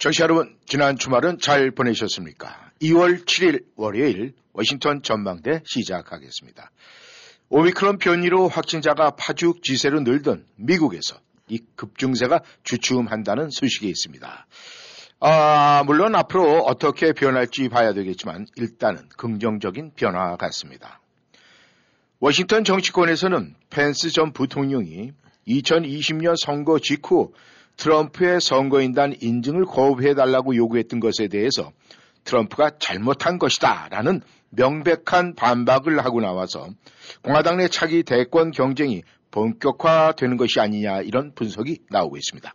청취자 여러분, 지난 주말은 잘 보내셨습니까? 2월 7일 월요일 워싱턴 전망대 시작하겠습니다. 오미크론 변이로 확진자가 파죽 지세로 늘던 미국에서 이 급증세가 주춤한다는 소식이 있습니다. 아, 물론 앞으로 어떻게 변할지 봐야 되겠지만 일단은 긍정적인 변화 같습니다. 워싱턴 정치권에서는 펜스 전 부통령이 2020년 선거 직후 트럼프의 선거인단 인증을 거부해달라고 요구했던 것에 대해서 트럼프가 잘못한 것이다 라는 명백한 반박을 하고 나와서 공화당 내 차기 대권 경쟁이 본격화되는 것이 아니냐 이런 분석이 나오고 있습니다.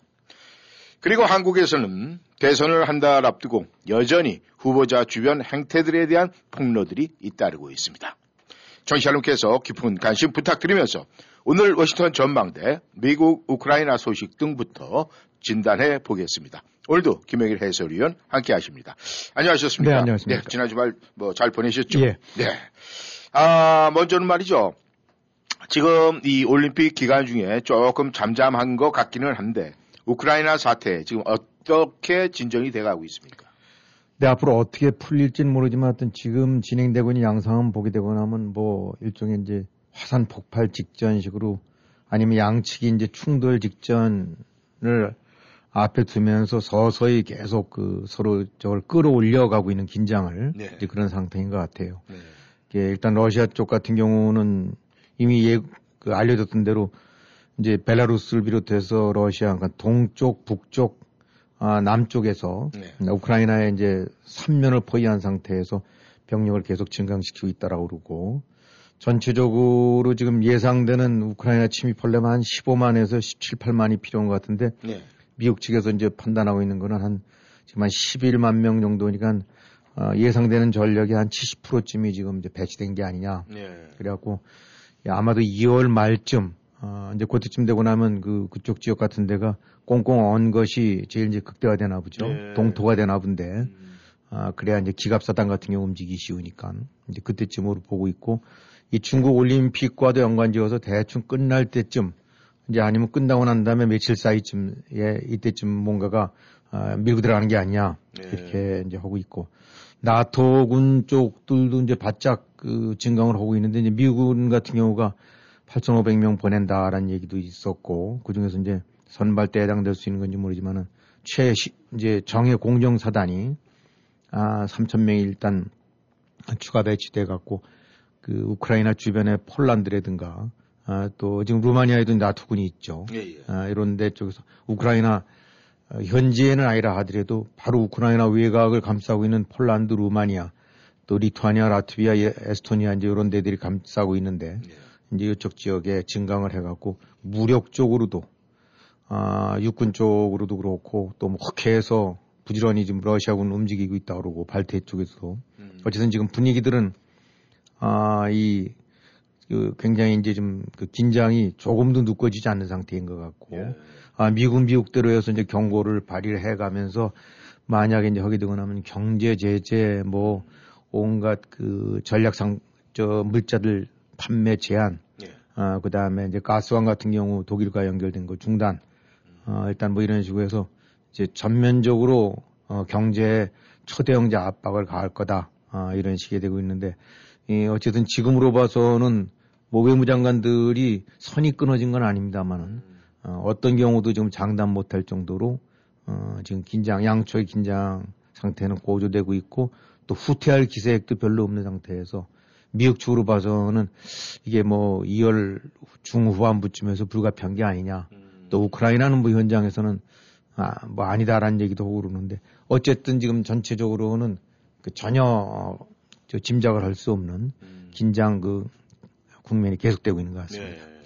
그리고 한국에서는 대선을 한 달 앞두고 여전히 후보자 주변 행태들에 대한 폭로들이 잇따르고 있습니다. 정시알님께서 깊은 관심 부탁드리면서 오늘 워싱턴 전망대 미국 우크라이나 소식 등부터 진단해 보겠습니다. 오늘도 김영일 해설위원 함께 하십니다. 안녕하셨습니까? 네, 안녕하십니까. 네, 지난 주말 뭐 잘 보내셨죠? 예. 네. 아, 먼저는 말이죠. 지금 이 올림픽 기간 중에 조금 잠잠한 것 같기는 한데 우크라이나 사태 지금 어떻게 진정이 돼가고 있습니까? 네, 앞으로 어떻게 풀릴지는 모르지만 하여튼 지금 진행되고 있는 양상은 보게 되고 나면 뭐 일종의 이제 화산 폭발 직전식으로 아니면 양측이 이제 충돌 직전을 앞에 두면서 서서히 계속 그 서로 저걸 끌어올려 가고 있는 긴장을 네. 이제 그런 상태인 것 같아요. 네. 이게 일단 러시아 쪽 같은 경우는 이미 예, 그 알려졌던 대로 이제 벨라루스를 비롯해서 러시아, 그러니까 동쪽, 북쪽, 아, 남쪽에서 네. 우크라이나에 이제 삼면을 포위한 상태에서 병력을 계속 증강시키고 있다라고 그러고 전체적으로 지금 예상되는 우크라이나 침입하려면 한 15만에서 17, 8만이 필요한 것 같은데 네. 미국 측에서 이제 판단하고 있는 거는 한 지금 한 11만 명 정도니까 어, 예상되는 전력의 한 70%쯤이 지금 이제 배치된 게 아니냐. 네. 그래갖고 예, 아마도 2월 말쯤 어, 이제 그때쯤 되고 나면 그 그쪽 지역 같은 데가 꽁꽁 언 것이 제일 이제 극대화 되나 보죠. 네. 동토가 되나 본데. 음. 아, 그래야 이제 기갑사단 같은 경우 움직이기 쉬우니까 이제 그때쯤으로 보고 있고 이 중국 올림픽과도 연관지어서 대충 끝날 때쯤 이제 아니면 끝나고 난 다음에 며칠 사이쯤에 이때쯤 뭔가가 아, 밀고 들어가는 게 아니냐 네. 이렇게 이제 하고 있고 나토군 쪽들도 이제 바짝 그 증강을 하고 있는데 이제 미군 같은 경우가 8,500명 보낸다라는 얘기도 있었고 그 중에서 이제 선발대에 해당될 수 있는 건지 모르지만은 최 이제 정예 공정 사단이 아 3,000명이 일단 추가 배치돼 갖고 그 우크라이나 주변의 폴란드라든가 아, 또 지금 루마니아에도 나토군이 있죠. 예, 예. 아, 이런 데 쪽에서 우크라이나 어, 현지에는 아니라 하더라도 바로 우크라이나 외곽을 감싸고 있는 폴란드, 루마니아, 또 리투아니아, 라트비아, 예- 에스토니아 이제 이런 데들이 감싸고 있는데 예. 이제 이쪽 지역에 증강을 해갖고 무력 쪽으로도 아, 육군 쪽으로도 그렇고 또 뭐 흑해에서 부지런히 지금 러시아군 움직이고 있다 그러고 발트 쪽에서도 음. 어쨌든 지금 분위기들은 아, 이, 그 굉장히 이제 좀 그 긴장이 조금도 누꺼지지 않는 상태인 것 같고, 예. 아, 미국 미국대로 해서 이제 경고를 발휘를 해 가면서 만약에 이제 하게 되고 나면 경제 제재 뭐 온갖 그 전략상 저 물자들 판매 제한, 예. 아, 그 다음에 이제 가스왕 같은 경우 독일과 연결된 거 중단, 어, 일단 뭐 이런 식으로 해서 이제 전면적으로 어, 경제에 초대형제 압박을 가할 거다, 아, 이런 식이 되고 있는데, 이 어쨌든 지금으로 봐서는 뭐 외무장관들이 선이 끊어진 건 아닙니다만은 어, 어떤 경우도 지금 장담 못할 정도로 어, 지금 긴장 양초의 긴장 상태는 고조되고 있고 또 후퇴할 기세도 별로 없는 상태에서 미국 측으로 봐서는 이게 뭐 2월 중후반부쯤에서 불가피한 게 아니냐. 또 우크라이나는 뭐 현장에서는 아, 뭐 아니다라는 얘기도 하고 그러는데 어쨌든 지금 전체적으로는 그 전혀 어, 저 짐작을 할 수 없는 긴장 그 국면이 계속되고 있는 것 같습니다. 네.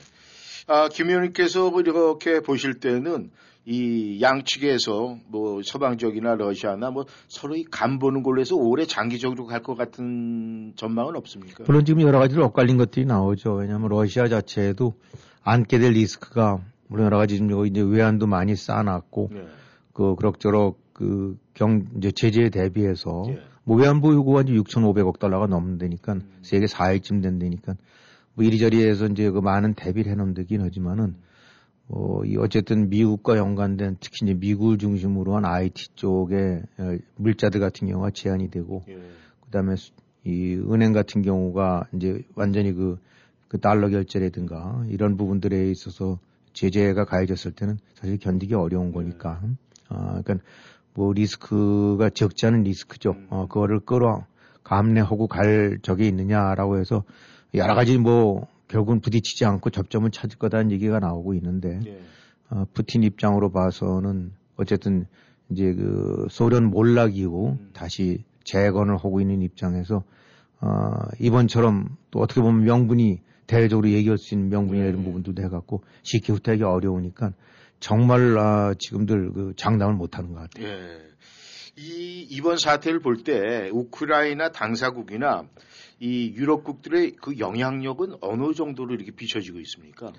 아, 김 의원님께서 이렇게 보실 때는 이 양측에서 뭐 서방적이나 러시아나 뭐 서로 간 보는 걸로 해서 오래 장기적으로 갈 것 같은 전망은 없습니까? 물론 지금 여러 가지로 엇갈린 것들이 나오죠. 왜냐하면 러시아 자체에도 안게 될 리스크가 물론 여러 가지 지금 이제 외환도 많이 쌓아놨고 네. 그 그럭저럭 그 경 이제 제재에 대비해서 예. 뭐 외환부 요구가 이제 6,500억 달러가 넘는다니까 음. 세계 4위쯤 된다니까 뭐 이리저리에서 이제 그 많은 대비를 해놓는다긴 하지만은 뭐, 이 어쨌든 미국과 연관된 특히 이제 미국을 중심으로 한 IT 쪽에 어, 물자들 같은 경우가 제한이 되고 예. 그다음에 수- 이 은행 같은 경우가 이제 완전히 그, 그 달러 결제라든가 이런 부분들에 있어서 제재가 가해졌을 때는 사실 견디기 어려운 거니까. 아, 그러니까 뭐 리스크가 적지 않은 리스크죠. 어, 그거를 끌어 감내하고 갈 적이 있느냐라고 해서 여러 가지 뭐 결국은 부딪히지 않고 접점을 찾을 거다는 얘기가 나오고 있는데 예. 어, 푸틴 입장으로 봐서는 어쨌든 이제 그 소련 몰락 이후 음. 다시 재건을 하고 있는 입장에서 어, 이번처럼 또 어떻게 보면 명분이 대외적으로 얘기할 수 있는 명분이나 이런 네. 부분도 해갖고 쉽게 후퇴하기 어려우니까 정말 아, 지금들 그 장담을 못하는 것 같아요. 예. 이 이번 사태를 볼 때 우크라이나 당사국이나 이 유럽국들의 그 영향력은 어느 정도로 이렇게 비춰지고 있습니까?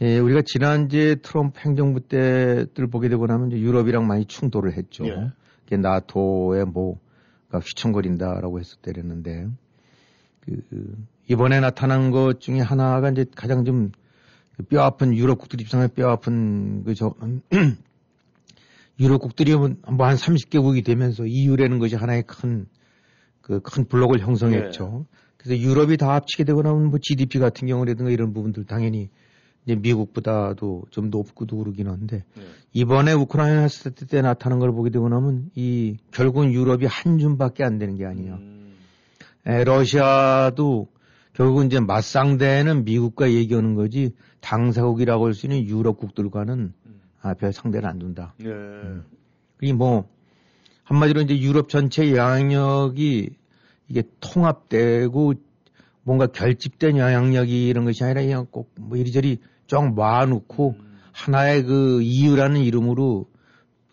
예, 우리가 지난 이제 트럼프 행정부 때들 보게 되고 나면 이제 유럽이랑 많이 충돌을 했죠. 예. 그게 나토에 뭐가 휘청거린다라고 했을 때랬는데 그 이번에 나타난 것 중에 하나가 이제 가장 좀 뼈 아픈 유럽국들 입장에 뼈 아픈 그저 유럽국들이 뭐한 30개국이 되면서 EU라는 것이 하나의 큰 그큰 블록을 형성했죠. 그래서 유럽이 다 합치게 되고 나면 뭐 GDP 같은 경우라든가 이런 부분들 당연히 이제 미국보다도 좀 높고도 그러긴 한데 네. 이번에 우크라이나 사태 때 나타난 걸 보게 되고 나면 이 결국은 유럽이 한 줌밖에 안 되는 게 아니에요. 음, 에, 러시아도 결국은 이제 맞상대는 미국과 얘기하는 거지 당사국이라고 할 수 있는 유럽국들과는 음. 아, 별 상대를 안 둔다. 네. 그게 뭐 한마디로 이제 유럽 전체 영향력이 이게 통합되고 뭔가 결집된 영향력이 이런 것이 아니라 그냥 꼭 뭐 이리저리 쫙 모아놓고 음. 하나의 그 이유라는 이름으로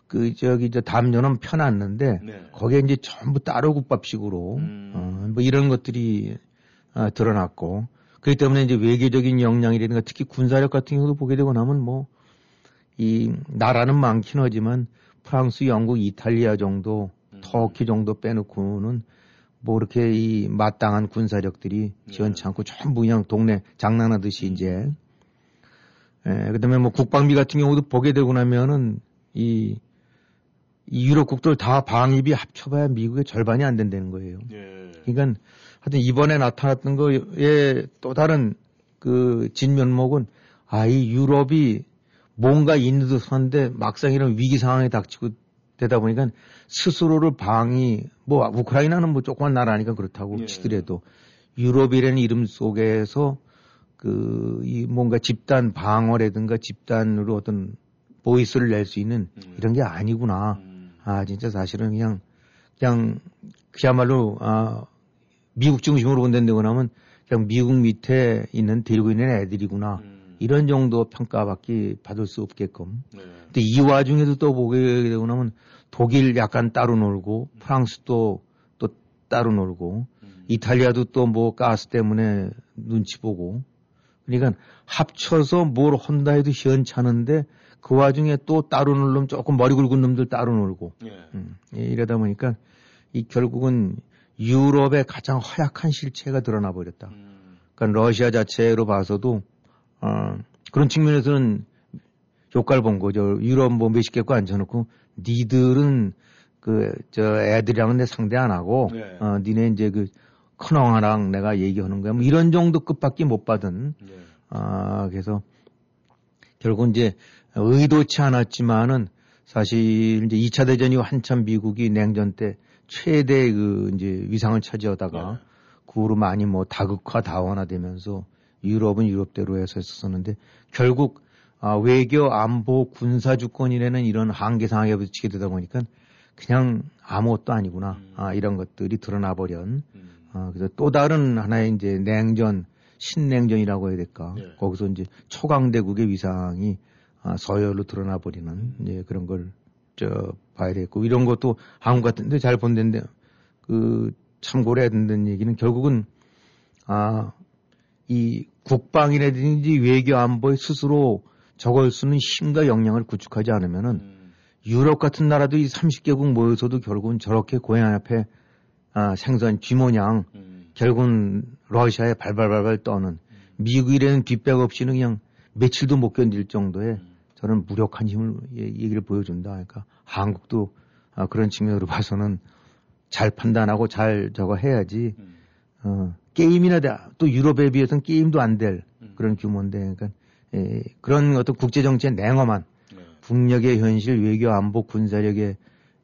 그 저기 저 담요는 펴놨는데 네. 거기에 이제 전부 따로 국밥식으로 음. 어, 뭐 이런 것들이 어, 드러났고 그렇기 때문에 이제 외교적인 역량이라든가 특히 군사력 같은 경우도 보게 되고 나면 뭐 이 나라는 많긴 하지만 프랑스, 영국, 이탈리아 정도, 음. 터키 정도 빼놓고는 뭐 이렇게 이 마땅한 군사력들이 지원치 않고 전부 그냥 동네 장난하듯이 이제 예, 그다음에 뭐 국방비 같은 경우도 보게 되고 나면은 이, 이 유럽 국들 다 방위비 합쳐봐야 미국의 절반이 안 된다는 거예요. 예. 그러니까 하여튼 이번에 나타났던 거에 또 다른 그 진면목은 아, 이 유럽이 뭔가 있는 듯 하는데 막상 이런 위기 상황에 닥치고 되다 보니까 스스로를 방위, 뭐 우크라이나는 뭐 조그만 나라니까 그렇다고 예. 치더라도 유럽이라는 이름 속에서 그 이 뭔가 집단 방어라든가 집단으로 어떤 보이스를 낼 수 있는 음. 이런 게 아니구나. 음. 아, 진짜 사실은 그냥, 그냥, 그야말로, 아, 미국 중심으로 본다고 하면 그냥 미국 밑에 있는, 데리고 있는 애들이구나. 음. 이런 정도 평가밖에 받을 수 없게끔. 네. 근데 이 와중에도 또 보게 되고 나면 독일 약간 따로 놀고, 프랑스도 또 따로 놀고, 음. 이탈리아도 또 뭐 가스 때문에 눈치 보고. 그러니까 합쳐서 뭘 한다 해도 시원찮은데 그 와중에 또 따로 놀 놈 조금 머리 굵은 놈들 따로 놀고. 예. 음, 예, 이러다 보니까 이 결국은 유럽의 가장 허약한 실체가 드러나 버렸다. 음. 그러니까 러시아 자체로 봐서도 어, 그런 측면에서는 효과를 본 거죠. 유럽 뭐 몇십 개국 앉혀놓고 니들은 그 저 애들이랑은 내 상대 안 하고 네. 어, 니네 이제 그 큰왕아랑 내가 얘기하는 거야. 뭐 이런 정도 끝밖에 못 받은 네. 아, 그래서 결국 이제 의도치 않았지만은 사실 이제 2차 대전 이후 한참 미국이 냉전 때 최대 그 이제 위상을 차지하다가 네. 그 후로 많이 뭐 다극화 다원화되면서 유럽은 유럽대로 해서 했었는데 결국 아, 외교 안보 군사 주권이라는 이런 한계 상황에 부딪히게 되다 보니까 그냥 아무것도 아니구나. 음. 아, 이런 것들이 드러나 버린 음. 아, 그래서 또 다른 하나의 이제 냉전, 신냉전이라고 해야 될까. 네. 거기서 이제 초강대국의 위상이 아, 서열로 드러나 버리는 예, 그런 걸저 봐야 되겠고 이런 것도 한국 같은데 잘 본다는데 그 참고를 해야 된다는 얘기는 결국은 아 이 국방이라든지 외교 안보에 스스로 적을 수는 힘과 역량을 구축하지 않으면은 음. 유럽 같은 나라도 이 30개국 모여서도 결국은 저렇게 고향 앞에 아, 생선 쥐모냥 음. 결국은 러시아에 발발발발 떠는 미국이라는 뒷백 없이는 그냥 며칠도 못 견딜 정도의 저는 무력한 힘을 예, 얘기를 보여준다. 그러니까 한국도 아, 그런 측면으로 봐서는 잘 판단하고 잘 저거 해야지. 음. 어, 게임이나 다- 또 유럽에 비해서는 게임도 안될 음. 그런 규모인데, 그러니까 예, 그런 어떤 국제 정치의 냉엄한 네. 국력의 현실, 외교 안보, 군사력에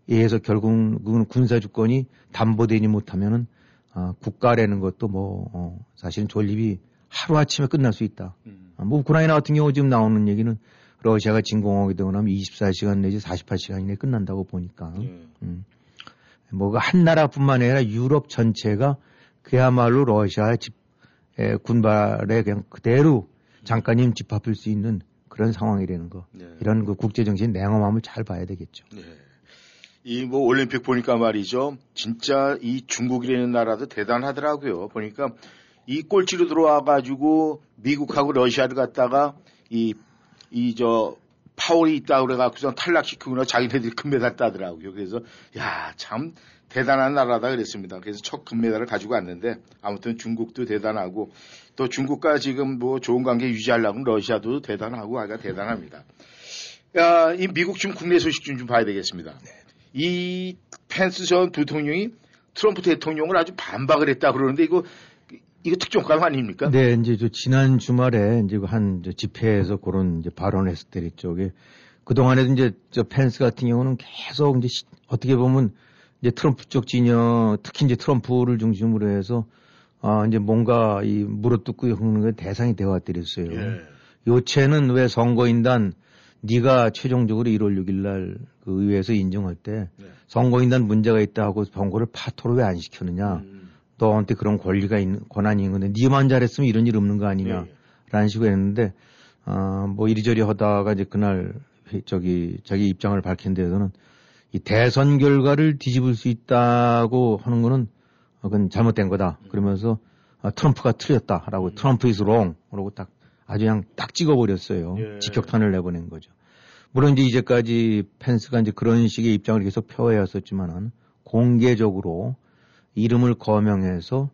의해서 결국은 군사 주권이 담보되지 못하면은 아, 국가라는 것도 뭐 어, 사실은 존립이 하루 아침에 끝날 수 있다. 음. 아, 뭐 우크라이나 같은 경우 지금 나오는 얘기는 러시아가 진공하게 되고 나면 24시간 내지 48시간 이내에 끝난다고 보니까 예. 음. 뭐가 한 나라뿐만 아니라 유럽 전체가 그야말로 러시아의 집, 에, 군발에 그냥 그대로 잠깐님 집합할 수 있는 그런 상황이라는 거. 네. 이런 그 국제정신 냉엄함을 잘 봐야 되겠죠. 네. 이뭐 올림픽 보니까 말이죠. 진짜 이 중국이라는 나라도 대단하더라고요. 보니까 이 꼴찌로 들어와 가지고 미국하고 러시아를 갖다가 이 이 저 파월이 있다 그래 갖고서 탈락시키거나 자기네들이 금메달 따더라고요. 그래서 야, 참 대단한 나라다 그랬습니다. 그래서 첫 금메달을 가지고 왔는데 아무튼 중국도 대단하고 또 중국과 지금 뭐 좋은 관계 유지하려면 러시아도 대단하고 아가 대단합니다. 야, 이 미국 지금 국내 소식 좀, 좀 봐야 되겠습니다. 이 펜스 전 대통령이 트럼프 대통령을 아주 반박을 했다 그러는데 이거 이거 특종감 아닙니까? 네, 이제 저 지난 주말에 이제 한저 집회에서 그런 이제 발언을 했을 때 쪽에 그동안에도 이제 저 펜스 같은 경우는 계속 이제 시- 어떻게 보면 이제 트럼프 쪽 진영, 특히 이제 트럼프를 중심으로 해서 아, 이제 뭔가 이 물어뜯고 흙는 게 대상이 되어왔더랬어요. 예. 요체는 왜 선거인단 네가 최종적으로 1월 6일 날그 의회에서 인정할 때 네. 선거인단 문제가 있다 하고 선거를 파토로 왜 안 시켰느냐. 음. 너한테 그런 권리가 있는 권한이 있는 건데 네만 잘했으면 이런 일 없는 거 아니냐. 예. 라는 식으로 했는데 어, 뭐 이리저리 하다가 이제 그날 회- 저기 자기 입장을 밝힌 데에서는 이 대선 결과를 뒤집을 수 있다고 하는 거는 어, 그건 잘못된 거다. 그러면서 아, 트럼프가 틀렸다라고 트럼프 is wrong. 그러고 딱 아주 그냥 딱 찍어버렸어요. 예. 직격탄을 내보낸 거죠. 물론 이제 이제까지 펜스가 이제 그런 식의 입장을 계속 펴왔었지만은 공개적으로 이름을 거명해서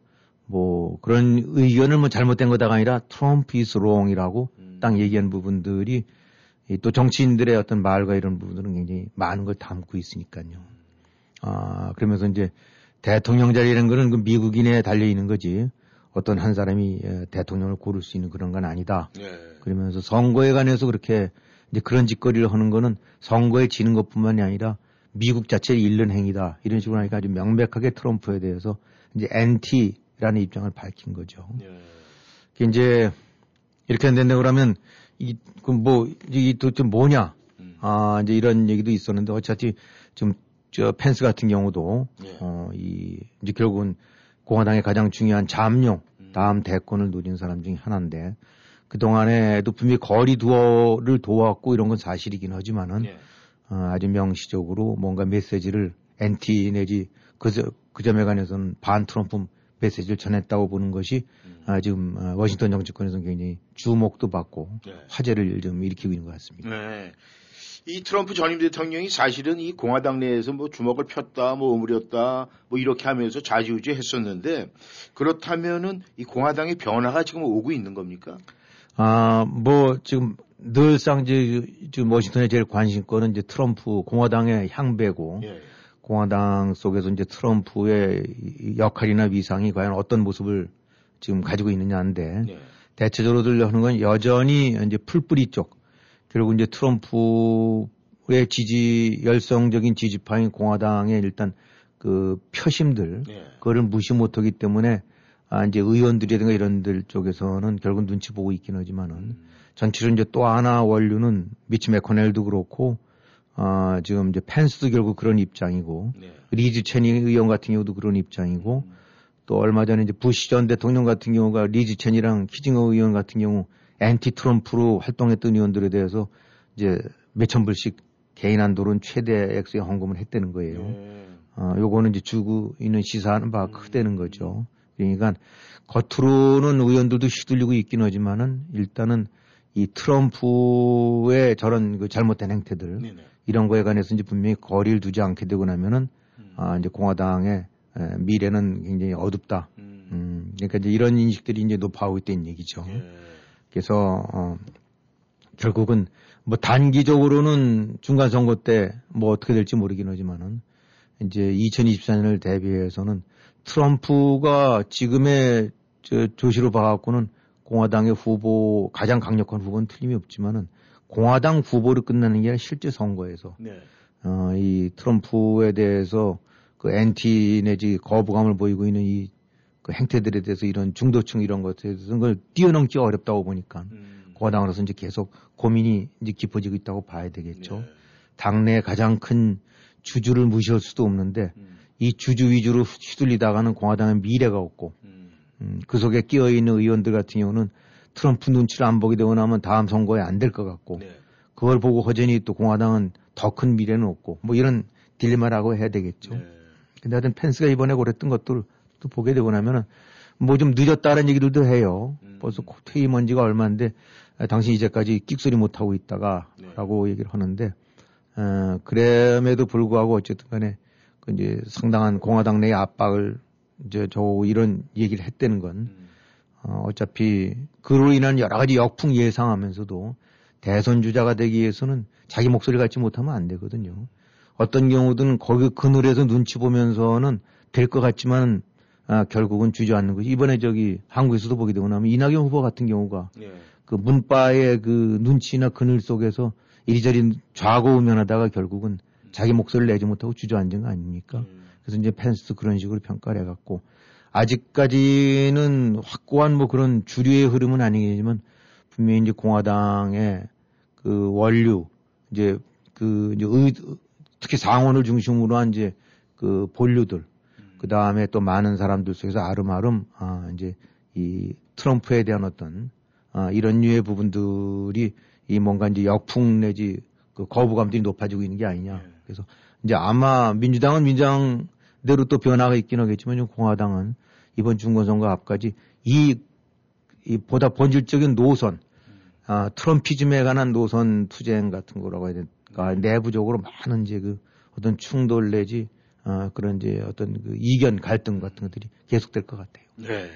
뭐 그런 의견을 뭐 잘못된 거다가 아니라 트럼프 is wrong이라고 음. 딱 얘기한 부분들이 이또 정치인들의 어떤 말과 이런 부분들은 굉장히 많은 걸 담고 있으니까요. 아, 그러면서 이제 대통령 자리라는 거는 그 미국인에 달려 있는 거지 어떤 한 사람이 예, 대통령을 고를 수 있는 그런 건 아니다. 예. 그러면서 선거에 관해서 그렇게 이제 그런 짓거리를 하는 거는 선거에 지는 것뿐만이 아니라 미국 자체를 잃는 행위다. 이런 식으로 하니까 아주 명백하게 트럼프에 대해서 이제 엔티라는 입장을 밝힌 거죠. 예. 그 이제 이렇게 된다 그러면 이, 그 뭐, 이게 도대체 뭐냐. 음. 아, 이제 이런 얘기도 있었는데 어차피 좀 저 펜스 같은 경우도 예. 어, 이, 이제 결국은 공화당의 가장 중요한 잠룡, 음. 다음 대권을 노린 사람 중에 하나인데 그동안에도 분명히 거리 두기를 둬 왔고 이런 건 사실이긴 하지만은 예. 어, 아주 명시적으로 뭔가 메시지를 엔티 내지 그, 저- 그 점에 관해서는 반 트럼프 메시지를 전했다고 보는 것이 음. 아, 지금 어, 워싱턴 정치권에서는 굉장히 주목도 받고 네. 화제를 좀 일으키고 있는 것 같습니다. 네. 이 트럼프 전임 대통령이 사실은 이 공화당 내에서 뭐 주먹을 폈다, 뭐 오므렸다, 뭐 이렇게 하면서 좌지우지 했었는데 그렇다면은 이 공화당의 변화가 지금 오고 있는 겁니까? 아, 뭐 지금 늘상 이제 지금 워싱턴의 제일 관심권은 이제 트럼프 공화당의 향배고 예. 공화당 속에서 이제 트럼프의 이 역할이나 위상이 과연 어떤 모습을 지금 가지고 있느냐인데 예. 대체적으로 하는 건 여전히 이제 풀뿌리 쪽 결국 이제 트럼프의 지지 열성적인 지지파인 공화당의 일단 그 표심들 예. 그거를 무시 못하기 때문에 아 이제 의원들이든가 이런들 쪽에서는 결국 눈치 보고 있긴 하지만은 음. 전체로 이제 또 하나 원로는 미치 매코널도 그렇고 아 지금 이제 펜스도 결국 그런 입장이고 네. 리즈 체니 의원 같은 경우도 그런 입장이고 또 얼마 전에 이제 부시 전 대통령 같은 경우가 리즈 체니랑 킨징어 의원 같은 경우 엔티 트럼프로 활동했던 의원들에 대해서 이제 몇천 불씩 개인 한도로는 최대 액수의 헌금을 했다는 거예요. 예. 어, 요거는 이제 주고 있는 시사하는 바가 크다는 거죠. 그러니까 겉으로는 의원들도 휘둘리고 있긴 하지만은 일단은 이 트럼프의 저런 그 잘못된 행태들 네네. 이런 거에 관해서 이제 분명히 거리를 두지 않게 되고 나면은 음. 아 이제 공화당의 에, 미래는 굉장히 어둡다. 음. 음, 그러니까 이제 이런 인식들이 이제 높아오고 있다는 얘기죠. 예. 그래서 어, 결국은 뭐 단기적으로는 중간 선거 때 뭐 어떻게 될지 모르긴 하지만은 이제 2024년을 대비해서는 트럼프가 지금의 저 조시로 봐갖고는 공화당의 후보 가장 강력한 후보는 틀림이 없지만은 공화당 후보로 끝나는 게 아니라 실제 선거에서 네. 어, 이 트럼프에 대해서 그 엔티 내지 거부감을 보이고 있는 이 그 행태들에 대해서 이런 중도층 이런 것에 대해서 그걸 뛰어넘기 어렵다고 보니까 음. 공화당으로서 이제 계속 고민이 이제 깊어지고 있다고 봐야 되겠죠. 네. 당내 가장 큰 주주를 무시할 수도 없는데 음. 이 주주 위주로 휘둘리다가는 공화당의 미래가 없고 음. 음, 그 속에 끼어 있는 의원들 같은 경우는 트럼프 눈치를 안 보게 되고 나면 다음 선거에 안 될 것 같고 네. 그걸 보고 허전히 또 공화당은 더 큰 미래는 없고 뭐 이런 딜레마라고 해야 되겠죠. 네. 근데 하여튼 펜스가 이번에 그랬던 것들 또 보게 되고 나면은 뭐 좀 늦었다는 얘기들도 해요. 음. 벌써 퇴임한 지가 얼마인데 아, 당신 이제까지 끽소리 못하고 있다가 네. 라고 얘기를 하는데 어, 그럼에도 불구하고 어쨌든 간에 그 이제 상당한 공화당 내의 압박을 이제 저 이런 얘기를 했다는 건 음. 어, 어차피 그로 인한 여러 가지 역풍 예상하면서도 대선 주자가 되기 위해서는 자기 목소리 갖지 못하면 안 되거든요. 어떤 경우든 거기 그늘에서 눈치 보면서는 될 것 같지만 아, 결국은 주저앉는 거지. 이번에 저기 한국에서도 보게 되고 나면 이낙연 후보 같은 경우가 네. 그 문바의 그 눈치나 그늘 속에서 이리저리 좌고 우면하다가 결국은 자기 목소리를 내지 못하고 주저앉은 거 아닙니까? 음. 그래서 이제 펜스도 그런 식으로 평가를 해갖고 아직까지는 확고한 뭐 그런 주류의 흐름은 아니겠지만 분명히 이제 공화당의 그 원류 이제 그 이제 의, 특히 상원을 중심으로 한 이제 그 본류들 그 다음에 또 많은 사람들 속에서 아름아름 아 이제 이 트럼프에 대한 어떤 아 이런 류의 부분들이 이 뭔가 이제 역풍 내지 그 거부감들이 높아지고 있는 게 아니냐. 네. 그래서 이제 아마 민주당은 민주당대로 또 변화가 있긴 하겠지만 공화당은 이번 중간선거 앞까지 이, 이 보다 본질적인 노선, 아, 트럼피즘에 관한 노선 투쟁 같은 거라고 해야 될까. 내부적으로 많은 이제 그 어떤 충돌 내지 아, 그런 이제 어떤 그 이견 갈등 같은 것들이 계속될 것 같아요. 네.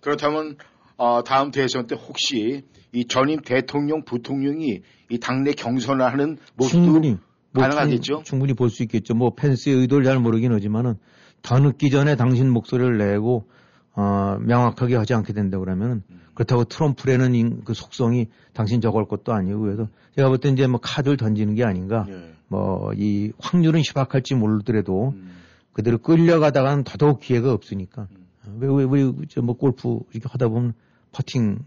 그렇다면 어, 다음 대선 때 혹시 이 전임 대통령, 부통령이 이 당내 경선을 하는 모습도 충분히 뭐 가능하겠죠? 충- 충분히 볼 수 있겠죠. 뭐 펜스의 의도를 잘 모르긴 하지만은 더 늦기 전에 당신 목소리를 내고 어, 명확하게 하지 않게 된다 그러면은 음. 그렇다고 트럼프라는 인- 그 속성이 당신 저걸 것도 아니고 그래서 제가 볼 때 이제 뭐 카드를 던지는 게 아닌가. 예. 뭐이 확률은 희박할지 모르더라도 음. 그대로 끌려가다가는 더더욱 기회가 없으니까 음. 왜왜왜뭐 골프 이렇게 하다 보면 퍼팅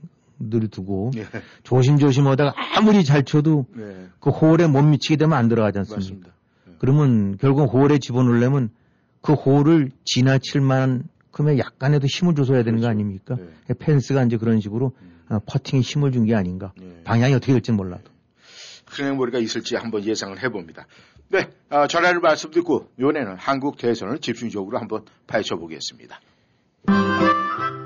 들 두고 예. 조심조심 하다가 아무리 잘 쳐도 네. 그 홀에 못 미치게 되면 안 들어가지 않습니까? 맞습니다. 그러면 결국 홀에 집어넣으려면 그 홀을 지나칠 만큼의 약간에도 힘을 줘서야 되는 거 그렇죠. 아닙니까? 네. 펜스가 이제 그런 식으로 음. 어, 퍼팅에 힘을 준 게 아닌가. 네. 방향이 어떻게 될지 몰라도. 흥행머리가 있을지 한번 예상을 해봅니다. 네, 어, 전화를 말씀 듣고 이번에는 한국 대선을 집중적으로 한번 파헤쳐 보겠습니다.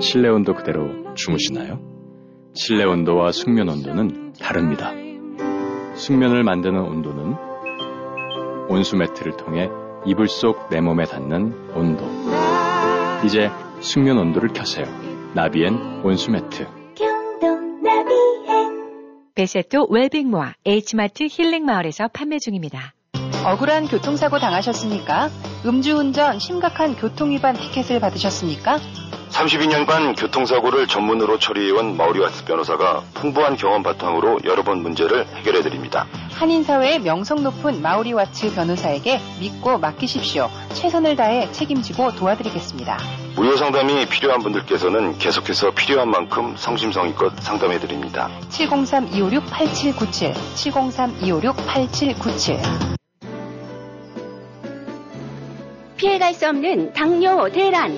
실내 온도 그대로 주무시나요? 실내 온도와 숙면 온도는 다릅니다. 숙면을 만드는 온도는 온수 매트를 통해 이불 속 내 몸에 닿는 온도. 이제 숙면 온도를 켜세요. 나비엔 온수 매트. 베세토 웰빙모아 H마트 힐링마을에서 판매 중입니다. 억울한 교통사고 당하셨습니까? 음주운전 심각한 교통위반 티켓을 받으셨습니까? 32년간 교통사고를 전문으로 처리해온 마우리와스 변호사가 풍부한 경험 바탕으로 여러 번 문제를 해결해드립니다. 한인사회의 명성 높은 마우리 와츠 변호사에게 믿고 맡기십시오. 최선을 다해 책임지고 도와드리겠습니다. 무료 상담이 필요한 분들께서는 계속해서 필요한 만큼 성심성의껏 상담해드립니다. 703-256-8797, 703-256-8797. 피해갈 수 없는 당뇨 대란.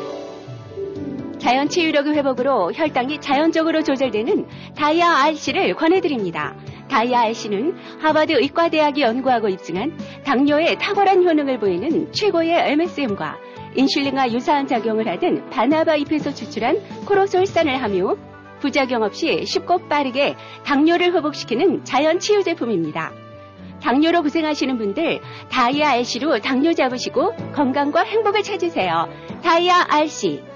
자연 치유력의 회복으로 혈당이 자연적으로 조절되는 다이아 RC를 권해드립니다. 다이아 RC는 하버드 의과대학이 연구하고 입증한 당뇨에 탁월한 효능을 보이는 최고의 MSM과 인슐린과 유사한 작용을 하던 바나바 잎에서 추출한 코로솔산을 하며 부작용 없이 쉽고 빠르게 당뇨를 회복시키는 자연 치유 제품입니다. 당뇨로 고생하시는 분들 다이아 RC로 당뇨 잡으시고 건강과 행복을 찾으세요. 다이아 RC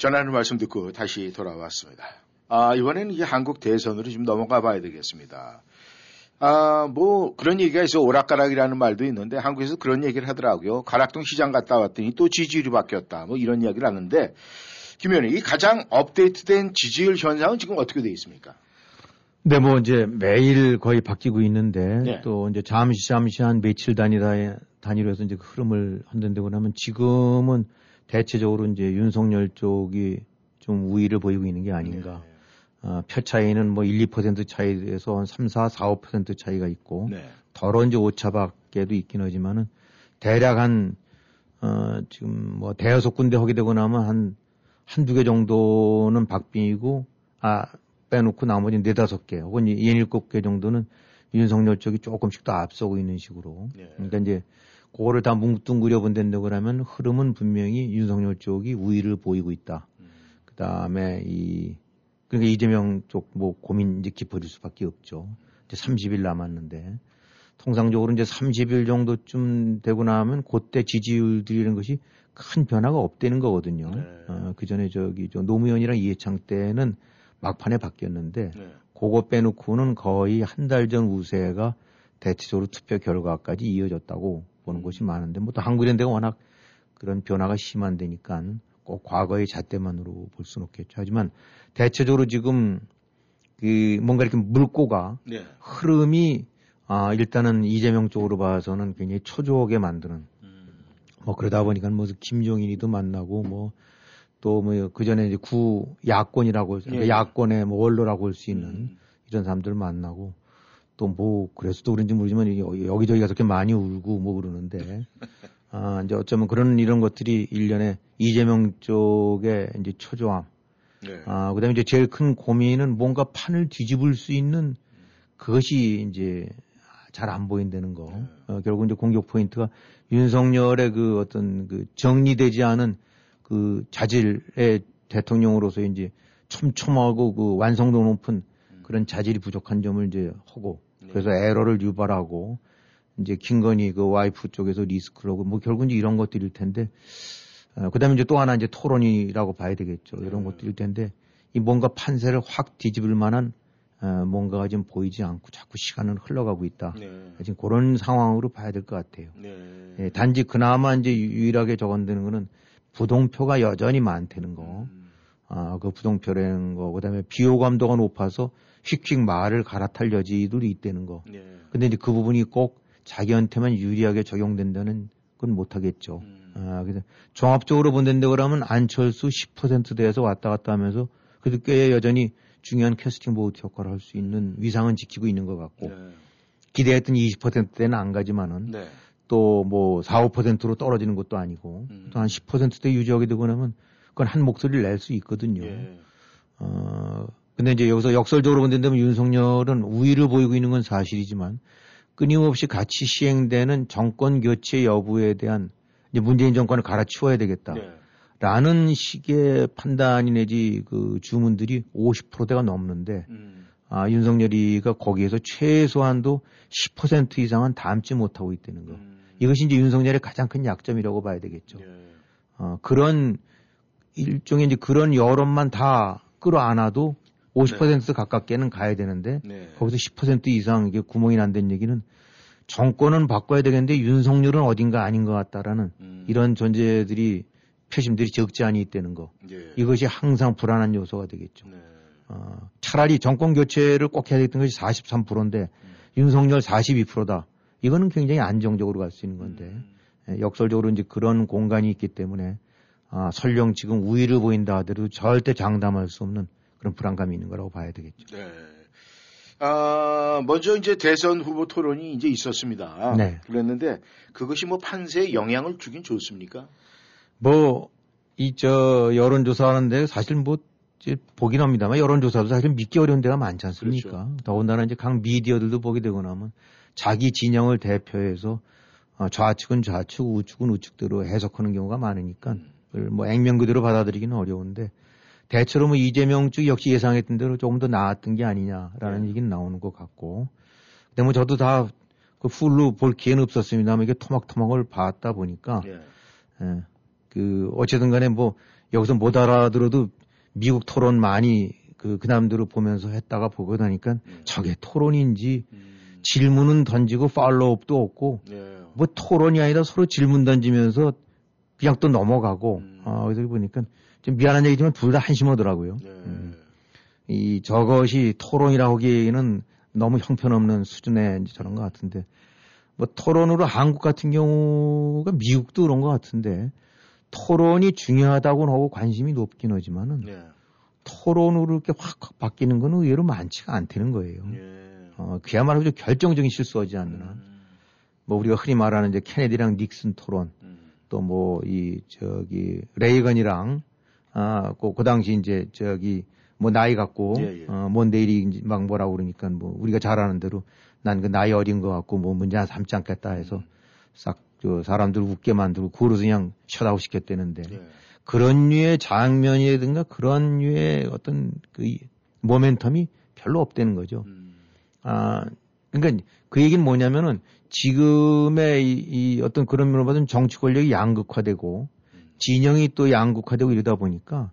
전하는 말씀 듣고 다시 돌아왔습니다. 아, 이번에는 이게 한국 대선으로 좀 넘어가 봐야 되겠습니다. 아, 뭐, 그런 얘기가 있어. 오락가락이라는 말도 있는데, 한국에서 그런 얘기를 하더라고요. 가락동 시장 갔다 왔더니 또 지지율이 바뀌었다. 뭐 이런 이야기를 하는데, 김 의원님, 이 가장 업데이트된 지지율 현상은 지금 어떻게 되어 있습니까? 네, 뭐 이제 매일 거의 바뀌고 있는데, 네. 또 이제 잠시 잠시 한 며칠 단위다, 단위로 해서 이제 그 흐름을 한다고 하면 지금은 대체적으로 이제 윤석열 쪽이 좀 우위를 보이고 있는 게 아닌가. 네. 어, 표 차이는 뭐 1, 2% 차이에서 한 3, 4, 4, 5% 차이가 있고 네. 덜어 이제 오차 밖에도 있긴 하지만은 대략 한 어, 지금 뭐 대여섯 군데 하게 되고 나면 한 한두 개 정도는 박빙이고 아 빼놓고 나머지 네다섯 개 혹은 예닐곱 개 정도는 윤석열 쪽이 조금씩 더 앞서고 있는 식으로 네. 그러니까 이제 그거를 다 뭉뚱그려 본다고 그러면 흐름은 분명히 윤석열 쪽이 우위를 보이고 있다. 음. 그 다음에 이, 그러니까 이재명 쪽 뭐 고민 이제 깊어질 수밖에 없죠. 이제 30일 남았는데 통상적으로 이제 30일 정도쯤 되고 나면 그때 지지율들이라는 것이 큰 변화가 없다는 거거든요. 네. 어, 그 전에 저기 저 노무현이랑 이해창 때는 막판에 바뀌었는데 네. 그거 빼놓고는 거의 한 달 전 우세가 대체적으로 투표 결과까지 이어졌다고 보는 것이 많은데 뭐 또 한국연대가 워낙 그런 변화가 심한 데니까 꼭 과거의 잣대만으로 볼 수는 없겠죠. 하지만 대체적으로 지금 그 뭔가 이렇게 물꼬가 네. 흐름이 아 일단은 이재명 쪽으로 봐서는 굉장히 초조하게 만드는 음. 뭐 그러다 보니까 뭐 김종인이도 만나고 뭐 또 뭐 그 전에 이제 구 야권이라고 예. 야권의 뭐 원로라고 할 수 있는 음. 이런 사람들 만나고 또 뭐 그래서 또 그런지 모르지만 여- 여기저기 가서 이렇게 많이 울고 뭐 그러는데 아 이제 어쩌면 그런 이런 것들이 일련의 이재명 쪽의 이제 초조함 네. 아 그다음에 이제 제일 큰 고민은 뭔가 판을 뒤집을 수 있는 그것이 이제 잘 안 보인다는 거. 네. 어, 결국 이제 공격 포인트가 윤석열의 그 어떤 그 정리되지 않은 그 자질의 대통령으로서 이제 촘촘하고 그 완성도 높은 그런 자질이 부족한 점을 이제 하고 그래서 에러를 유발하고 이제 김건희 그 와이프 쪽에서 리스크라고 뭐 결국 이제 이런 것들일 텐데 어, 그다음에 이제 또 하나 이제 토론이라고 봐야 되겠죠. 이런 것들일 텐데 이 뭔가 판세를 확 뒤집을 만한 어, 뭔가가 지금 보이지 않고 자꾸 시간은 흘러가고 있다. 네. 지금 그런 상황으로 봐야 될 것 같아요. 네. 예, 단지 그나마 이제 유- 유일하게 적언되는 거는 부동표가 여전히 많다는 거. 음. 아, 그 부동표라는 거. 그 다음에 비호감도가 높아서 휙휙 말을 갈아탈 여지들이 있다는 거. 네. 근데 이제 그 부분이 꼭 자기한테만 유리하게 적용된다는 건 못하겠죠. 음. 아, 그래서 종합적으로 본다는데 그러면 안철수 10%대에서 왔다 갔다 하면서 그래도 꽤 여전히 중요한 캐스팅 보트 역할을 할수 있는 위상은 지키고 있는 것 같고 네. 기대했던 20%대는 안 가지만은 네. 또뭐 4, 5%로 떨어지는 것도 아니고 음. 또한 10%대 유지하게 되고 나면 그건 한 목소리를 낼 수 있거든요. 예. 어, 근데 이제 여기서 역설적으로 본다면 윤석열은 우위를 보이고 있는 건 사실이지만 끊임없이 같이 시행되는 정권 교체 여부에 대한 이제 문재인 정권을 갈아치워야 되겠다. 네. 라는 식의 판단이 내지 그 주문들이 50%대가 넘는데 음. 아, 윤석열이가 거기에서 최소한도 10% 이상은 담지 못하고 있다는 거. 음. 이것이 이제 윤석열의 가장 큰 약점이라고 봐야 되겠죠. 예. 어, 그런 일종의 이제 그런 여론만 다 끌어안아도 50% 가깝게는 가야 되는데 네. 거기서 10% 이상 이게 구멍이 난다는 얘기는 정권은 바꿔야 되겠는데 윤석열은 어딘가 아닌 것 같다라는 음. 이런 존재들이 표심들이 적지 않이 있다는 거. 예. 이것이 항상 불안한 요소가 되겠죠. 네. 어, 차라리 정권 교체를 꼭 해야 되던 것이 43%인데 윤석열 42%다. 이거는 굉장히 안정적으로 갈 수 있는 건데 음. 예, 역설적으로 이제 그런 공간이 있기 때문에 아, 설령 지금 우위를 보인다 하더라도 절대 장담할 수 없는 그런 불안감이 있는 거라고 봐야 되겠죠. 네. 아, 먼저 이제 대선 후보 토론이 이제 있었습니다. 네. 그랬는데 그것이 뭐 판세에 영향을 주긴 좋습니까? 뭐, 이, 저, 여론조사 하는데 사실 뭐, 이제 보긴 합니다만 여론조사도 사실 믿기 어려운 데가 많지 않습니까? 그렇죠. 더군다나 이제 각 미디어들도 보게 되고 나면 자기 진영을 대표해서 어, 좌측은 좌측, 우측은 우측대로 해석하는 경우가 많으니까 음. 뭐 액면 그대로 받아들이기는 어려운데 대체로 뭐 이재명 쪽 역시 예상했던 대로 조금 더 나았던 게 아니냐라는 네. 얘기는 나오는 것 같고 근데 뭐 저도 다 그 풀로 볼 기회는 없었습니다만 이게 토막토막을 봤다 보니까 예. 예. 그, 어쨌든 간에 뭐, 여기서 못 알아들어도 미국 토론 많이 그, 그 남들을 보면서 했다가 보고 나니까 음. 저게 토론인지 음. 질문은 던지고 팔로우업도 없고 예. 뭐 토론이 아니라 서로 질문 던지면서 그냥 또 넘어가고 음. 어, 그래서 보니까 좀 미안한 얘기지만 둘 다 한심하더라고요. 예. 음. 이 저것이 토론이라고 하기에는 너무 형편없는 수준의 저런 것 같은데 뭐 토론으로 한국 같은 경우가 미국도 그런 것 같은데 토론이 중요하다고는 하고 관심이 높긴 하지만은 예. 토론으로 이렇게 확, 확 바뀌는 건 의외로 많지가 않다는 거예요. 예. 어, 그야말로 좀 결정적인 실수하지 않는 한. 음. 뭐 우리가 흔히 말하는 이제 케네디랑 닉슨 토론 음. 또뭐 이 저기 레이건이랑 아 그 그 당시 이제 저기 뭐 나이 갖고 예, 예. 어 몬데일이 이제 막 뭐라고 그러니까 뭐 우리가 잘 아는 대로 난 그 나이 어린 거 같고 뭐 문제 하나 삼지 않겠다 해서 음. 싹저 사람들 웃게 만들고 그러서 그냥 셧아웃 시켰다는데 예. 그런 류의 장면이라든가 그런 류의 어떤 그 이- 모멘텀이 별로 없다는 거죠. 음. 아, 그러니까 그 얘기는 뭐냐면은 지금의 이, 이 어떤 그런 면으로 봐서는 정치 권력이 양극화되고 음. 진영이 또 양극화되고 이러다 보니까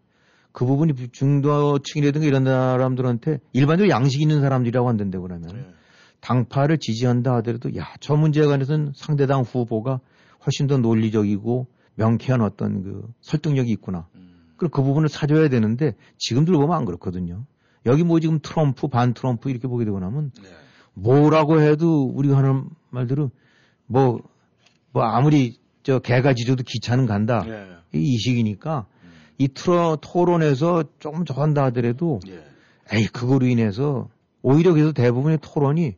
그 부분이 중도층이라든가 이런 사람들한테 일반적으로 양식 있는 사람들이라고 한다는데 그러면 예. 당파를 지지한다 하더라도 야, 저 문제에 관해서는 상대당 후보가 훨씬 더 논리적이고 명쾌한 어떤 그 설득력이 있구나. 음. 그럼 그 부분을 사줘야 되는데 지금들 보면 안 그렇거든요. 여기 뭐 지금 트럼프, 반 트럼프 이렇게 보게 되고 나면 네. 뭐라고 해도 우리가 하는 말대로 뭐, 뭐 아무리 저 개가 짖어도 기차는 간다. 예. 이 이식이니까 음. 이 트러, 토론에서 조금 저한다 하더라도 예. 에이, 그거로 인해서 오히려 그래서 대부분의 토론이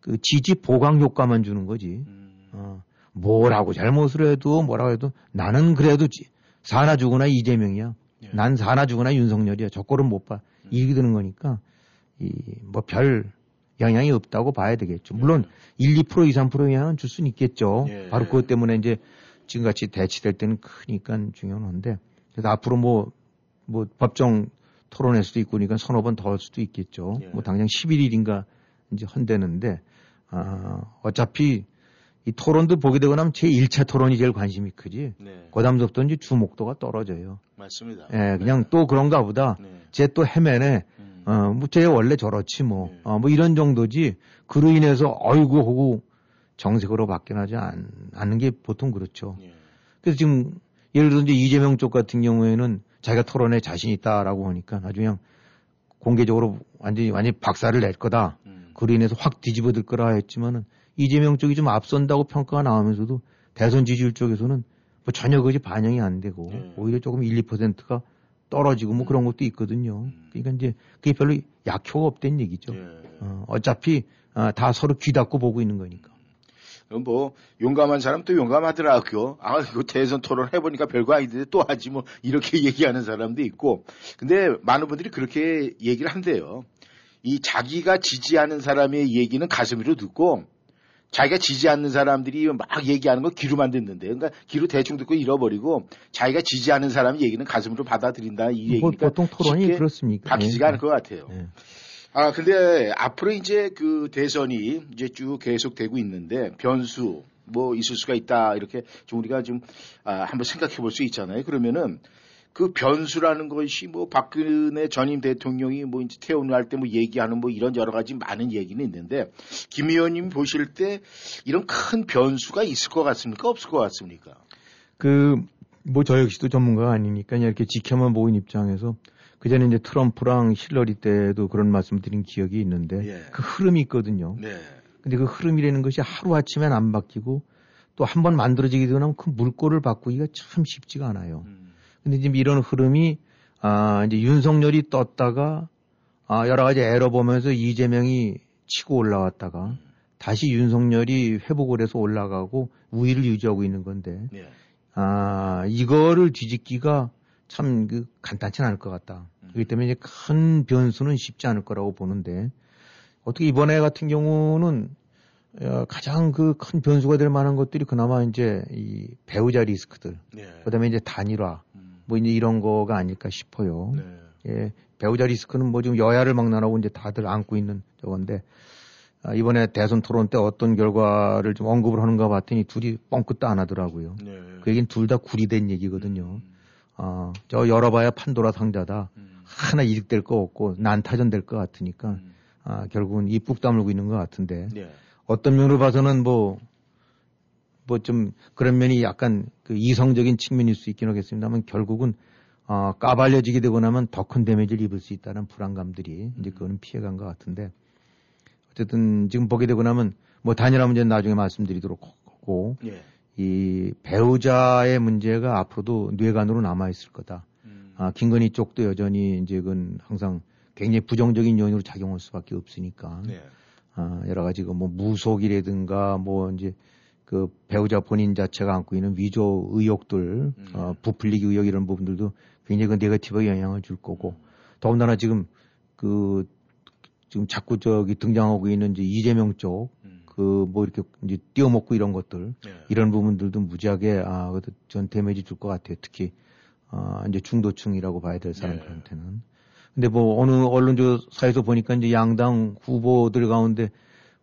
그 지지 보강 효과만 주는 거지. 음. 어, 뭐라고 잘못을 해도 뭐라고 해도 나는 그래도 지- 사나 죽으나 이재명이야. 예. 난 사나 죽으나 윤석열이야. 저 꼴은 못 봐. 이게 되는 거니까 이 뭐 별 영향이 없다고 봐야 되겠죠. 물론 1, 2% 2, 3% 영향은 줄 수는 있겠죠. 예. 바로 그것 때문에 이제 지금같이 대치될 때는 크니까 중요한데 그래서 앞으로 뭐, 뭐 법정 토론할 수도 있고 그러니까 서너 번 더 할 수도 있겠죠. 예. 뭐 당장 11일인가 이제 헌대는데 아, 어차피 이 토론도 보게 되고 나면 제 1차 토론이 제일 관심이 크지. 네. 그 다음부터 이제 주목도가 떨어져요. 맞습니다. 예, 그냥 또 그런가 보다. 네. 쟤또 헤매네. 음. 어, 뭐, 쟤 원래 저렇지 뭐. 네. 어, 뭐 이런 정도지. 그로 인해서 어이구 하고 정색으로 바뀌어나지 않, 않는 게 보통 그렇죠. 예. 그래서 지금 예를 들어 이제 이재명 쪽 같은 경우에는 자기가 토론에 자신 있다라고 하니까 아주 그냥 공개적으로 완전히, 완전히 박살을 낼 거다. 음. 그로 인해서 확 뒤집어질 거라 했지만은 이재명 쪽이 좀 앞선다고 평가가 나오면서도 대선 지지율 쪽에서는 뭐 전혀 그것이 반영이 안 되고 네. 오히려 조금 1, 2%가 떨어지고 뭐 그런 것도 있거든요. 음. 그러니까 이제 그게 별로 약효가 없다는 얘기죠. 예. 어, 어차피 아, 다 서로 귀 닫고 보고 있는 거니까. 그럼 뭐 용감한 사람 또 용감하더라고요. 아 이거 대선 토론 해보니까 별거 아닌데 또 하지 뭐 이렇게 얘기하는 사람도 있고. 근데 많은 분들이 그렇게 얘기를 한대요. 이 자기가 지지하는 사람의 얘기는 가슴으로 듣고 자기가 지지 않는 사람들이 막 얘기하는 거 귀로만 듣는데, 그러니까 귀로 대충 듣고 잃어버리고 자기가 지지 않는 사람이 얘기는 가슴으로 받아들인다 이 뭐, 얘기니까 보통 토론이 그렇습니까? 바뀌지가 예. 않을 것 같아요. 예. 아, 근데 앞으로 이제 그 대선이 이제 쭉 계속되고 있는데 변수 뭐 있을 수가 있다 이렇게 좀 우리가 좀 아, 한번 생각해 볼 수 있잖아요. 그러면은 그 변수라는 것이 뭐 박근혜 전임 대통령이 뭐 이제 퇴원할 때뭐 얘기하는 뭐 이런 여러 가지 많은 얘기는 있는데 김 의원님 보실 때 이런 큰 변수가 있을 것 같습니까? 없을 것 같습니까? 그, 뭐, 저 역시도 전문가가 아니니까 이렇게 지켜만 보인 입장에서 그 전에 이제 트럼프랑 힐러리 때도 그런 말씀 드린 기억이 있는데 예. 그 흐름이 있거든요. 네. 근데 그 흐름이라는 것이 하루아침엔 안 바뀌고 또 한 번 만들어지게 되면 그 물꼬를 바꾸기가 참 쉽지가 않아요. 음. 근데 지금 이런 흐름이 아, 이제 윤석열이 떴다가 아, 여러 가지 에러 보면서 이재명이 치고 올라왔다가 다시 윤석열이 회복을 해서 올라가고 우위를 유지하고 있는 건데 네. 아, 이거를 뒤집기가 참 그 간단치 않을 것 같다. 음. 그렇기 때문에 이제 큰 변수는 쉽지 않을 거라고 보는데 어떻게 이번에 같은 경우는 어, 가장 그 큰 변수가 될 만한 것들이 그나마 이제 이 배우자 리스크들, 네. 그다음에 이제 단일화, 음. 뭐 이제 이런 거가 아닐까 싶어요. 네. 예, 배우자 리스크는 뭐 지금 여야를 막론하고 이제 다들 안고 있는 저건데 아, 이번에 대선 토론 때 어떤 결과를 좀 언급을 하는가 봤더니 둘이 뻥끗도 안 하더라고요. 네. 그 얘기는 둘 다 구리된 얘기거든요. 음. 아, 저 열어봐야 판도라 상자다. 음. 하나 이득될 거 없고 난타전 될 것 같으니까 음. 아, 결국은 입국 다물고 있는 것 같은데 네. 어떤 면으로 봐서는 뭐, 뭐 좀 그런 면이 약간 그 이성적인 측면일 수 있긴 하겠습니다만 결국은 어, 까발려지게 되고 나면 더 큰 데미지를 입을 수 있다는 불안감들이 이제 그거는 피해간 것 같은데 어쨌든 지금 보게 되고 나면 뭐 단일화 문제는 나중에 말씀드리도록 하고 예. 이 배우자의 문제가 앞으로도 뇌관으로 남아 있을 거다. 음. 아, 김건희 쪽도 여전히 이제 그건 항상 굉장히 부정적인 요인으로 작용할 수밖에 없으니까. 네. 아, 여러 가지 그 뭐 무속이라든가 뭐 이제 그 배우자 본인 자체가 안고 있는 위조 의혹들, 음. 어, 부풀리기 의혹 이런 부분들도 굉장히 그 네거티브 영향을 줄 거고 더군다나 지금 그 지금 자꾸 저기 등장하고 있는 이제 이재명 쪽 음. 그 뭐 이렇게 이제 띄어먹고 이런 것들 네. 이런 부분들도 무지하게 아, 그것도 전 데미지 줄 것 같아요. 특히 아, 이제 중도층이라고 봐야 될 사람들한테는. 근데 뭐 어느 언론조사에서 보니까 이제 양당 후보들 가운데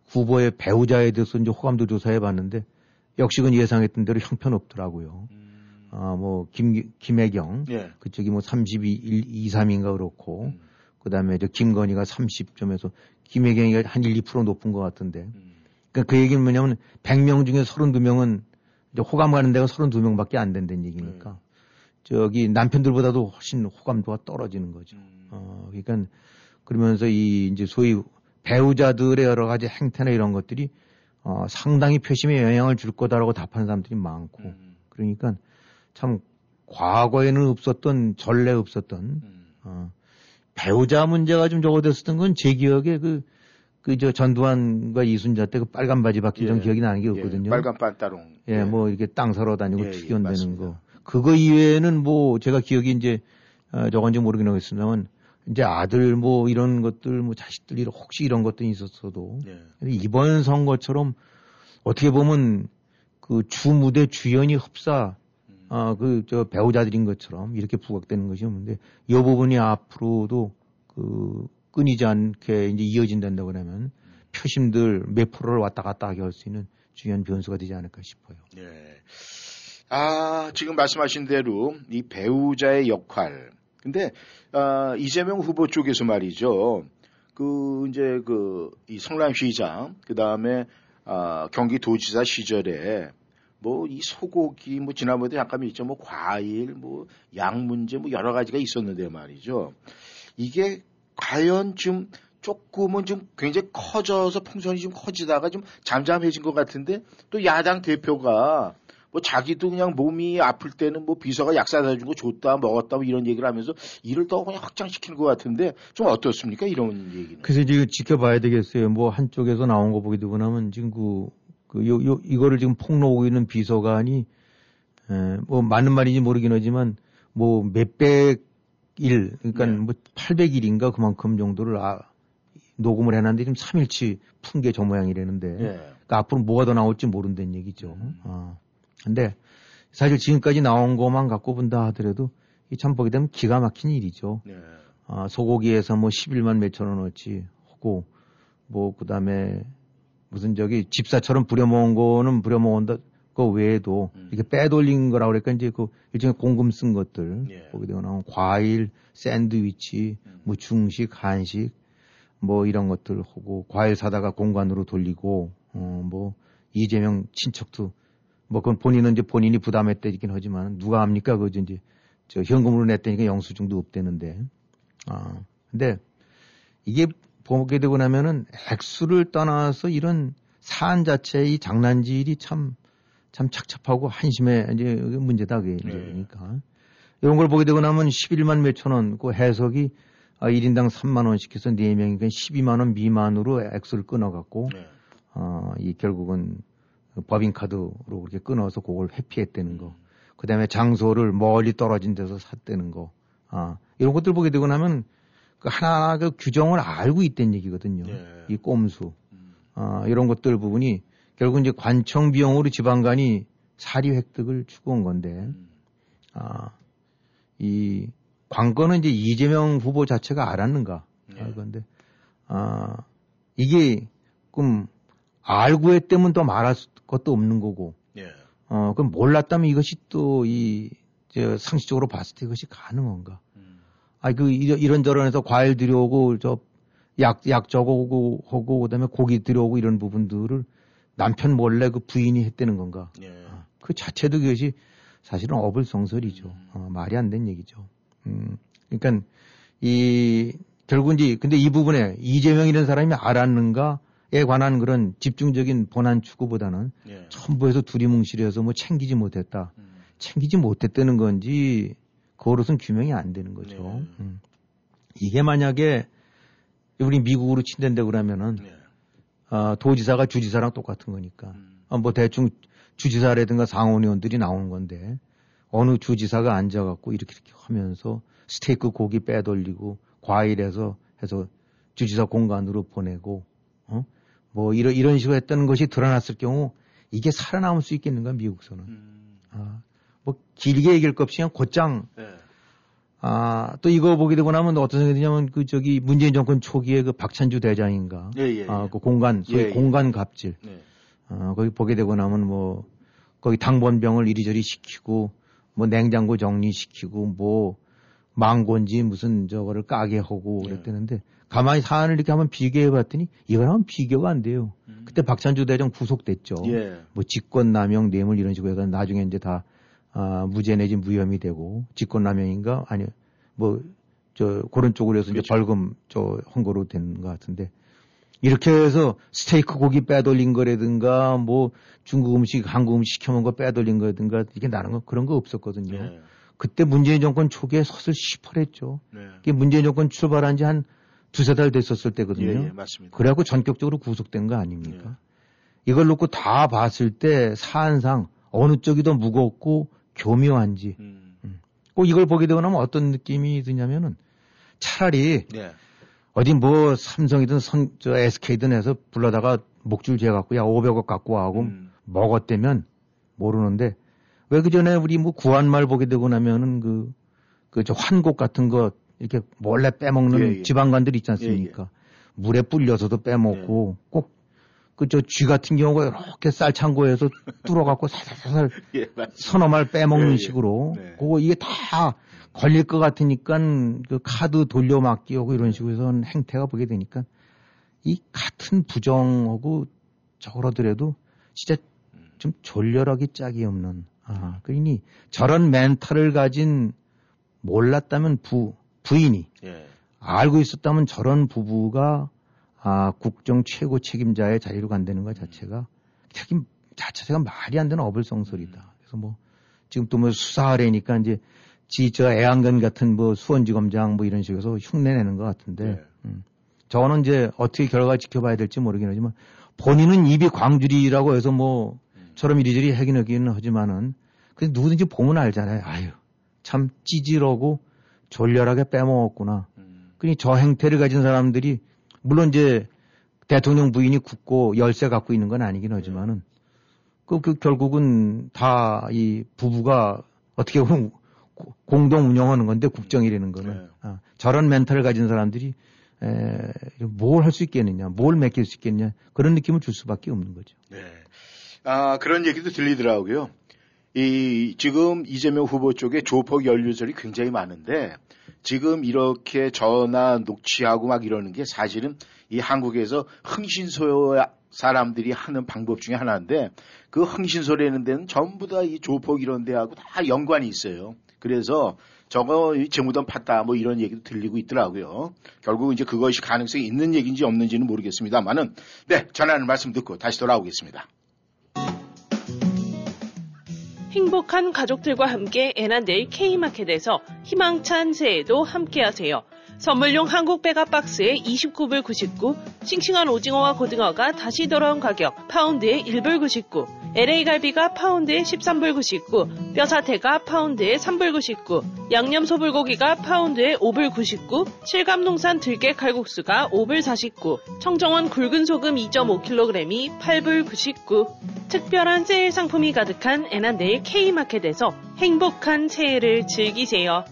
후보의 배우자에 대해서 이제 호감도 조사해 봤는데 역시 그 예상했던 대로 형편없더라고요. 음. 아, 뭐 김, 김혜경 예. 그쪽이 뭐 32, 1, 2, 3인가 그렇고 음. 그 다음에 저 김건희가 30점에서 김혜경이가 한 1, 2% 높은 것 같은데 음. 그러니까 그 얘기는 뭐냐면 100명 중에 32명은 이제 호감 가는 데가 32명밖에 안 된다는 얘기니까 네. 저기 남편들보다도 훨씬 호감도가 떨어지는 거죠. 음. 어, 그러니까 그러면서 이 이제 소위 배우자들의 여러 가지 행태나 이런 것들이 어, 상당히 표심에 영향을 줄 거다라고 답하는 사람들이 많고 음. 그러니까 참 과거에는 없었던 전례 없었던 음. 어, 배우자 문제가 좀 적어졌었던 건 제 기억에 그, 그, 저, 전두환과 이순자 때 그 빨간 바지 좀 예. 기억이 나는 게 예. 없거든요. 빨간 반따롱. 예, 뭐, 이렇게 땅 사러 다니고 예, 예, 투견되는 맞습니다. 거. 그거 이외에는 뭐, 제가 기억이 이제, 어, 저건지 모르긴 하겠습니다만, 이제 아들 뭐, 이런 것들, 뭐, 자식들, 이런, 혹시 이런 것들이 있었어도, 예. 이번 선거처럼 어떻게 보면 그 주무대 주연이 흡사 음. 아, 그, 저, 배우자들인 것처럼 이렇게 부각되는 것이 없는데, 이 부분이 앞으로도 그, 끊이지 않게 이제 이어진다고 그러면 표심들 몇 프로를 왔다 갔다 하게 할 수 있는 중요한 변수가 되지 않을까 싶어요. 예. 아, 지금 말씀하신 대로 이 배우자의 역할. 근데, 아, 이재명 후보 쪽에서 말이죠. 그, 이제 그, 이 성남시장, 그 다음에, 아, 경기도지사 시절에 뭐, 이 소고기, 뭐, 지난번에 잠깐 있죠. 뭐, 과일, 뭐, 양 문제, 뭐, 여러 가지가 있었는데 말이죠. 이게 과연 좀 조금은 좀 굉장히 커져서 풍선이 좀 커지다가 좀 잠잠해진 것 같은데 또 야당 대표가 뭐 자기도 그냥 몸이 아플 때는 뭐 비서가 약 사다 주고 줬다 먹었다 뭐 이런 얘기를 하면서 일을 더 그냥 확장시키는 것 같은데 좀 어떻습니까 이런 얘기는? 그래서 지금 지켜봐야 되겠어요. 뭐 한쪽에서 나온 거 보게 되고 나면 지금 그, 그, 요, 요, 이거를 지금 폭로하고 있는 비서관이, 에, 뭐 맞는 말인지 모르긴 하지만 뭐 몇백 일, 그러니까 네. 뭐 800일인가 그만큼 정도를 아, 녹음을 해놨는데 지금 3일치 푼 게 저 모양이라는데 예. 그러니까 앞으로 뭐가 더 나올지 모른다는 얘기죠. 음. 아. 근데 사실 지금까지 나온 것만 갖고 본다 하더라도 이 참 보게 되면 기가 막힌 일이죠. 예. 아, 소고기에서 뭐 11만 몇천 원어치 하고 뭐 그다음에 무슨 저기 집사처럼 부려먹은 거는 부려먹은다 그 외에도 음. 이렇게 빼돌린 거라고 그러니까 이제 그 일종의 공금 쓴 것들 예. 되고 나면 과일, 샌드위치, 음. 뭐 중식, 한식 뭐 이런 것들 하고 과일 사다가 공간으로 돌리고 어뭐 이재명 친척도 뭐 그건 본인은 이제 본인이 부담했다긴 하지만 누가 합니까 그 이제 저 현금으로 냈다니까 영수증도 없대는데 아 근데 이게 보게 되고 나면은 액수를 떠나서 이런 사안 자체의 이 장난질이 참, 참 착잡하고 한심해, 이제 문제다, 그게 이제 네. 그러니까. 이런 걸 보게 되고 나면 11만 몇천 원, 그 해석이 아, 1인당 3만 원씩 해서 4명이니까 12만 원 미만으로 액수를 끊어갖고, 네. 어, 이 결국은 법인카드로 그렇게 끊어서 그걸 회피했다는 거. 그 다음에 장소를 멀리 떨어진 데서 샀다는 거. 아, 이런 것들 보게 되고 나면 그 하나하나 그 규정을 알고 있다는 얘기거든요. 예. 이 꼼수. 음. 아, 이런 것들 부분이 결국 이제 관청 비용으로 지방간이 사리 획득을 추구한 건데, 음. 아, 이 관건은 이제 이재명 후보 자체가 알았는가. 예. 아, 건데, 아, 이게 그럼 알고 했다면 더 말할 수- 것도 없는 거고, 예. 어, 그럼 몰랐다면 이것이 또 이, 저 상식적으로 봤을 때 이것이 가능한가. 음. 아, 그, 이런- 이런저런 해서 과일 들여오고, 저, 약, 약 적어오고, 하고, 그 다음에 고기 들여오고 이런 부분들을 남편 몰래 그 부인이 했다는 건가. 예. 아, 그 자체도 그것이 사실은 어불성설이죠. 음. 어, 말이 안된 얘기죠. 음, 그러니까 이, 결국 이제, 근데 이 부분에 이재명이라는 사람이 알았는가에 관한 그런 집중적인 본안 추구보다는 예. 첨부해서 두리뭉실해서 뭐 챙기지 못했다. 음. 챙기지 못했다는 건지 그것은 규명이 안 되는 거죠. 네. 음. 이게 만약에 우리 미국으로 친댄다 그러면은 예. 아, 도지사가 주지사랑 똑같은 거니까 음. 아, 뭐 대충 주지사라든가 상원의원들이 나오는 건데 어느 주지사가 앉아갖고 이렇게 이렇게 하면서 스테이크 고기 빼돌리고 과일에서 해서 주지사 공간으로 보내고 어? 뭐 이런 이런 식으로 했다는 것이 드러났을 경우 이게 살아남을 수 있겠는가 미국서는 음. 아, 뭐 길게 얘기할 것 없이 그냥 곧장 예. 아, 또 이거 보게 되고 나면 어떤 생각이 드냐면 그 저기 문재인 정권 초기에 그 박찬주 대장인가 예, 예. 아, 그 공간 소위 예, 예. 공간 갑질 예. 어, 거기 보게 되고 나면 뭐, 거기 당번병을 이리저리 시키고, 뭐 냉장고 정리시키고, 뭐, 망고인지 무슨 저거를 까게 하고 네. 그랬다는데, 가만히 사안을 이렇게 한번 비교해 봤더니, 이거랑은 비교가 안 돼요. 음. 그때 박찬주 대장 구속됐죠. 예. 뭐 직권남용, 뇌물 이런 식으로 해서 나중에 이제 다, 아, 무죄 내지 무혐의 되고, 직권남용인가? 아니, 뭐, 저, 그런 쪽으로 해서 이제 그렇죠. 벌금, 저, 헌거로 된 것 같은데, 이렇게 해서 스테이크 고기 빼돌린 거라든가, 뭐, 중국 음식, 한국 음식 시켜 먹은 거 빼돌린 거라든가, 이게 나는 거, 그런 거 없었거든요. 예. 그때 문재인 정권 초기에 섰을 시퍼랬죠. 네. 이게 문재인 정권 출발한 지 한 두세 달 됐었을 때거든요. 예, 예, 맞습니다. 그래갖고 전격적으로 구속된 거 아닙니까? 예. 이걸 놓고 다 봤을 때 사안상 어느 쪽이 더 무겁고 교묘한지 음. 꼭 이걸 보게 되고 나면 어떤 느낌이 드냐면은 차라리 예. 어디 뭐 삼성이든 선, 저 SK든 해서 불러다가 목줄 재 갖고 야 500억 갖고 와 하고 음. 먹었다면 모르는데 왜 그 전에 우리 뭐 구한말 보게 되고 나면은 그, 그 저 환곡 같은 거 이렇게 몰래 빼먹는 예, 예. 지방관들 있지 않습니까? 물에 불려서도 빼먹고 꼭 그 저 쥐 같은 경우가 이렇게 쌀 창고에서 뚫어갖고 살살살 예. 서너 말 빼먹는 예, 예. 식으로 네. 그거 이게 다 걸릴 것 같으니까 그 카드 돌려막기 하고 이런 식으로 해서 행태가 보게 되니까 이 같은 부정하고 저러더라도 진짜 좀 졸렬하기 짝이 없는 아 그러니 저런 멘탈을 가진 몰랐다면 부 부인이 예. 알고 있었다면 저런 부부가 아, 국정 최고 책임자의 자리로 간다는 것 자체가 책임 자체가 말이 안 되는 어불성설이다. 그래서 뭐 지금 또 뭐 수사하려니까 이제 지저 애완견 같은 뭐 수원지검장 뭐 이런 식으로 흉내내는 것 같은데 네. 음. 저는 이제 어떻게 결과 지켜봐야 될지 모르긴 하지만 본인은 입이 광주리라고 해서 뭐 저럼 이리저리 하긴 하기는 하지만은 그 누구든지 보면 알잖아요. 아유 참 찌질하고 졸렬하게 빼먹었구나. 음. 그니 저 행태를 가진 사람들이 물론 이제 대통령 부인이 굳고 열쇠 갖고 있는 건 아니긴 하지만은 그, 그 결국은 다 이 부부가 어떻게 보면 공동 운영하는 건데 국정이라는 거는 네. 아, 저런 멘탈을 가진 사람들이 뭘 할 수 있겠느냐, 뭘 맡길 수 있겠냐 그런 느낌을 줄 수밖에 없는 거죠. 네. 아 그런 얘기도 들리더라고요. 이 지금 이재명 후보 쪽에 조폭 연루설이 굉장히 많은데 지금 이렇게 전화 녹취하고 막 이러는 게 사실은 이 한국에서 흥신소 사람들이 하는 방법 중에 하나인데 그 흥신소라는 데는 전부 다 이 조폭 이런 데하고 다 연관이 있어요. 그래서 저거 재무돈 팠다 뭐 이런 얘기도 들리고 있더라고요. 결국 이제 그것이 가능성이 있는 얘기인지 없는지는 모르겠습니다만은 네 전하는 말씀 듣고 다시 돌아오겠습니다. 행복한 가족들과 함께 애난데일 K마켓에서 희망찬 새해도 함께하세요. 선물용 한국 배 한 박스에 29불 99, 싱싱한 오징어와 고등어가 다시 돌아온 가격 파운드에 1불 99, LA 갈비가 파운드에 13불 99, 뼈사태가 파운드에 3불 99, 양념 소불고기가 파운드에 5불 99, 칠갑농산 들깨 칼국수가 5불 49, 청정원 굵은 소금 2.5kg이 8불 99. 특별한 세일 상품이 가득한 애난데일 K마켓에서 행복한 새해를 즐기세요.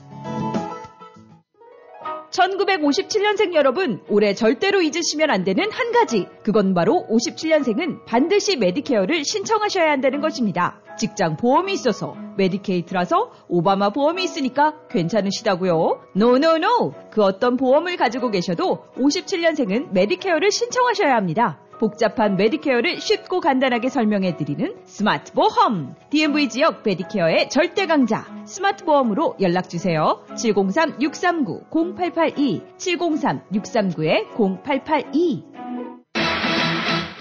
1957년생 여러분, 올해 절대로 잊으시면 안 되는 한 가지. 그건 바로 57년생은 반드시 메디케어를 신청하셔야 한다는 것입니다. 직장 보험이 있어서 메디케이드라서 오바마 보험이 있으니까 괜찮으시다고요? No no no! 그 어떤 보험을 가지고 계셔도 57년생은 메디케어를 신청하셔야 합니다. 복잡한 메디케어를 쉽고 간단하게 설명해드리는 스마트 보험. DMV 지역 메디케어의 절대 강자. 스마트 보험으로 연락주세요. 703-639-0882. 703-639-0882.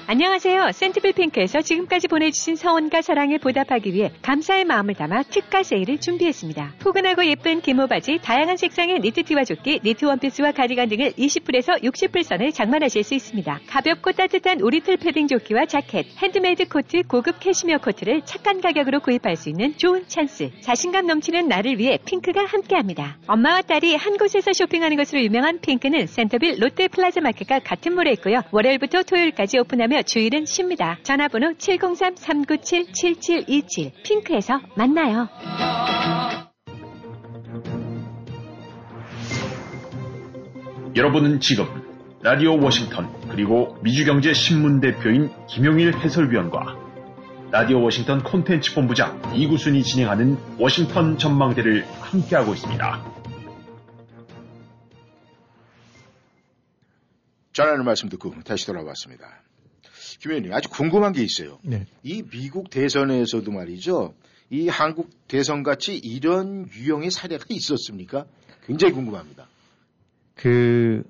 안녕하세요. 센터빌 핑크에서 지금까지 보내주신 성원과 사랑에 보답하기 위해 감사의 마음을 담아 특가 세일을 준비했습니다. 포근하고 예쁜 기모 바지, 다양한 색상의 니트티와 조끼, 니트 원피스와 가디건 등을 20불에서 60불 선에 장만하실 수 있습니다. 가볍고 따뜻한 오리털 패딩 조끼와 자켓, 핸드메이드 코트, 고급 캐시미어 코트를 착한 가격으로 구입할 수 있는 좋은 찬스. 자신감 넘치는 나를 위해 핑크가 함께합니다. 엄마와 딸이 한 곳에서 쇼핑하는 것으로 유명한 핑크는 센터빌 롯데 플라자 마켓과 같은 몰에 있고요. 월요일부터 토요일까지 오픈하며 주일은 쉽니다. 전화번호 703-397-7727 핑크에서 만나요. 여러분은 지금 라디오 워싱턴 그리고 미주경제 신문 대표인 김용일 해설위원과 라디오 워싱턴 콘텐츠 본부장 이구순이 진행하는 워싱턴 전망대를 함께하고 있습니다. 전하는 말씀 듣고 다시 돌아왔습니다. 김 의원님 아주 궁금한 게 있어요. 네. 이 미국 대선에서도 말이죠. 이 한국 대선 같이 이런 유형의 사례가 있었습니까? 굉장히 궁금합니다. 그